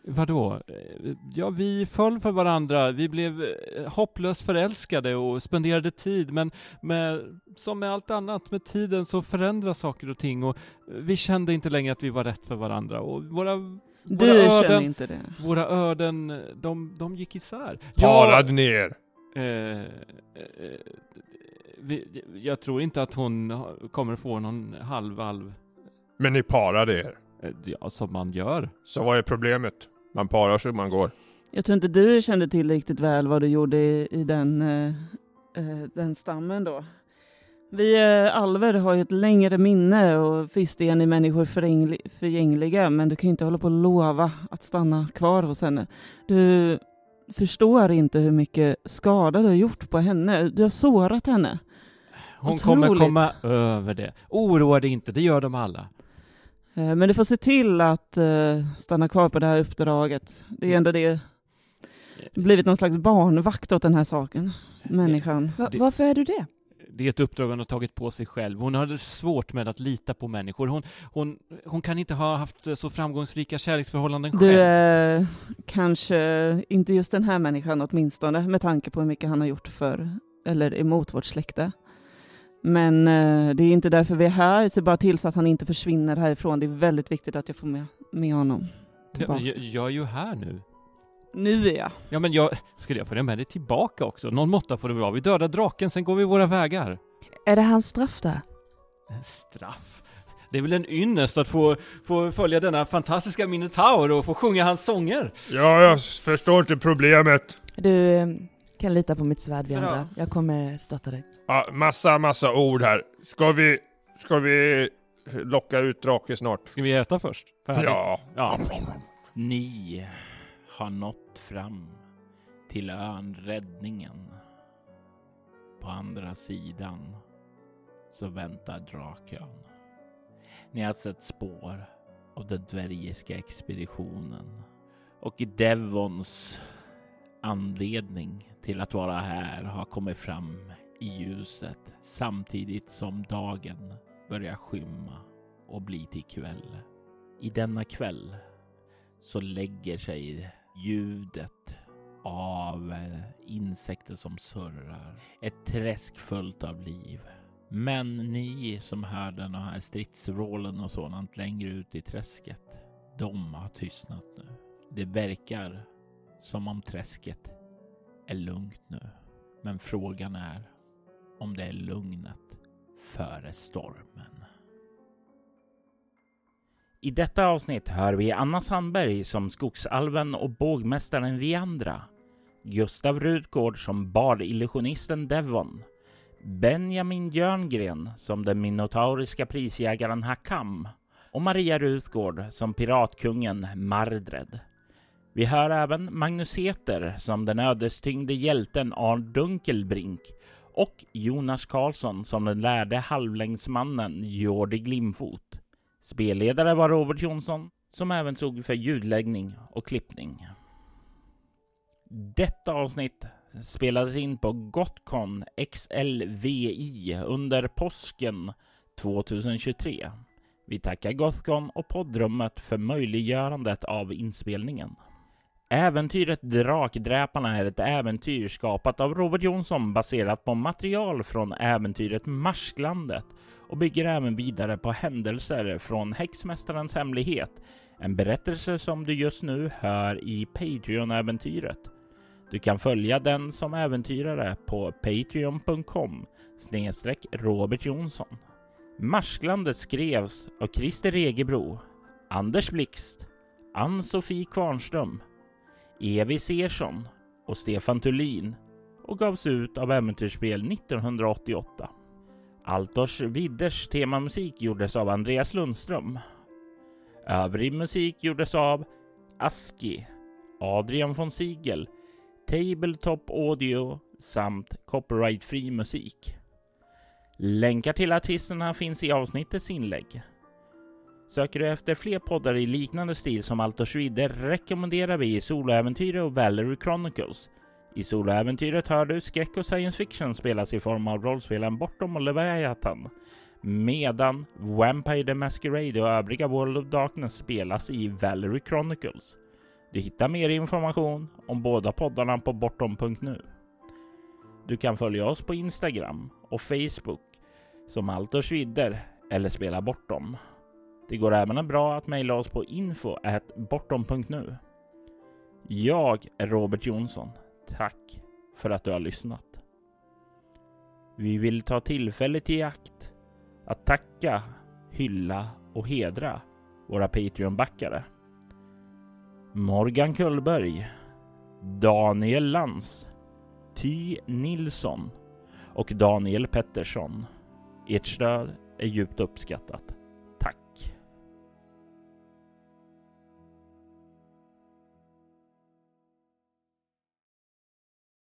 Speaker 5: Vadå? Eh, Ja, vi föll för varandra. Vi blev eh, hopplöst förälskade och spenderade tid, men med, som med allt annat, med tiden så förändras saker och ting och eh, vi kände inte längre att vi var rätt för varandra och våra,
Speaker 4: Du
Speaker 5: våra
Speaker 4: känner
Speaker 5: öden,
Speaker 4: inte det.
Speaker 5: våra öden, de, de gick isär.
Speaker 6: Parad ner.
Speaker 5: Eh, eh, vi, jag tror inte att hon kommer få någon halvalv,
Speaker 6: Men ni parade er.
Speaker 5: Eh, ja, som man gör.
Speaker 6: Så vad är problemet? Man parar sig man går.
Speaker 4: Jag tror inte du kände till riktigt väl vad du gjorde i, i den, eh, eh, den stammen då. Vi eh, alver har ju ett längre minne och visst är ni människor förgängli- förgängliga men du kan ju inte hålla på och lova att stanna kvar hos henne. Du förstår inte hur mycket skada du har gjort på henne. Du har sårat henne.
Speaker 5: Hon
Speaker 4: Otroligt.
Speaker 5: kommer komma över det. Oroa dig inte, det gör de alla.
Speaker 4: Eh, Men du får se till att eh, stanna kvar på det här uppdraget. Det är ändå det blivit någon slags barnvakt åt den här saken, människan.
Speaker 8: Va,
Speaker 5: Det-
Speaker 8: varför är du det?
Speaker 5: Det är ett uppdrag hon har tagit på sig själv. Hon hade svårt med att lita på människor. Hon, hon, hon kan inte ha haft så framgångsrika kärleksförhållanden
Speaker 4: Du
Speaker 5: själv.
Speaker 4: är kanske inte just den här människan åtminstone, med tanke på hur mycket han har gjort för, eller emot vårt släkte. Men eh, det är inte därför vi är här, se bara till så att han inte försvinner härifrån. Det är väldigt viktigt att jag får med, med honom.
Speaker 5: Ja,
Speaker 4: tillbaka.
Speaker 5: jag, jag är ju här nu.
Speaker 4: Nu är jag.
Speaker 5: Ja, men jag, skulle jag följa med dig tillbaka också? Någon måtta får det vara. Vi dödar draken, sen går vi våra vägar.
Speaker 8: Är det hans straff där?
Speaker 5: En straff? Det är väl en ynnest att få, få följa denna fantastiska Minotaur och få sjunga hans sånger?
Speaker 6: Ja, jag förstår inte problemet.
Speaker 8: Du eh, kan lita på mitt svärd vi andra. Jag kommer stötta dig.
Speaker 6: Ja, massa, massa ord här. Ska vi... Ska vi locka ut drake snart?
Speaker 5: Ska vi äta först? Färdigt?
Speaker 6: Ja.
Speaker 5: ja.
Speaker 1: Ni har nått fram till ön Räddningen. På andra sidan så väntar Drakön. Ni har sett spår av den dvärgiska expeditionen och Devons anledning till att vara här har kommit fram i ljuset samtidigt som dagen börjar skymma och bli till kväll. I denna kväll så lägger sig ljudet av eh, insekter som surrar. Ett träsk fullt av liv. Men ni som hör den här stridsvrålen och sådant längre ut i träsket, de har tystnat nu. Det verkar som om träsket är lugnt nu. Men frågan är om det är lugnet före stormen. I detta avsnitt hör vi Anna Sandberg som skogsalven och bågmästaren Viandra, Gustav Rutgård som bardillusionisten Devon, Benjamin Jörngren som den minotauriska prisjägaren Hakam och Maria Rutgård som piratkungen Mardred. Vi hör även Magnus Heter som den ödestyngde hjälten Arn Dunkelbrink och Jonas Karlsson som den lärde halvlängdsmannen Jordi Glimfot. Spelledare var Robert Jonsson som även stod för ljudläggning och klippning. Detta avsnitt spelades in på Gotcon XLVI under påsken 2023. Vi tackar Gothcon och poddrummet för möjliggörandet av inspelningen. Äventyret Drakdräparna är ett äventyr skapat av Robert Jonsson baserat på material från äventyret Marsklandet och bygger även vidare på händelser från Häxmästarens hemlighet, en berättelse som du just nu hör i Patreon-äventyret. Du kan följa den som äventyrare på patreon.com snedstreck Robert Jonsson. Marsklandet skrevs av Christer Egebro, Anders Blixt, Ann-Sofie Kvarnström, Evi Sersson och Stefan Thulin och gavs ut av Äventyrsspel 1988. Altors Vidders temamusik gjordes av Andreas Lundström. Övrig musik gjordes av Aski, Adrian von Siegel, Tabletop Audio samt copyright-fri musik. Länkar till artisterna finns i avsnittets inlägg. Söker du efter fler poddar i liknande stil som Alto Vidder rekommenderar vi Soloäventyret och Valerie Chronicles. I Soloäventyret hör du skräck och science fiction spelas i form av rollspelen Bortom och Leviathan, medan Vampire the Masquerade och övriga World of Darkness spelas i Valerie Chronicles. Du hittar mer information om båda poddarna på bortom.nu. Du kan följa oss på Instagram och Facebook som Altors Vidder eller Spela Bortom. Det går även bra att mejla oss på info bortom.nu. Jag är Robert Jonsson. Tack för att du har lyssnat. Vi vill ta tillfället i akt att tacka, hylla och hedra våra Patreon-backare. Morgan Kullberg, Daniel Lans, Ty Nilsson och Daniel Pettersson. Ert stöd är djupt uppskattat.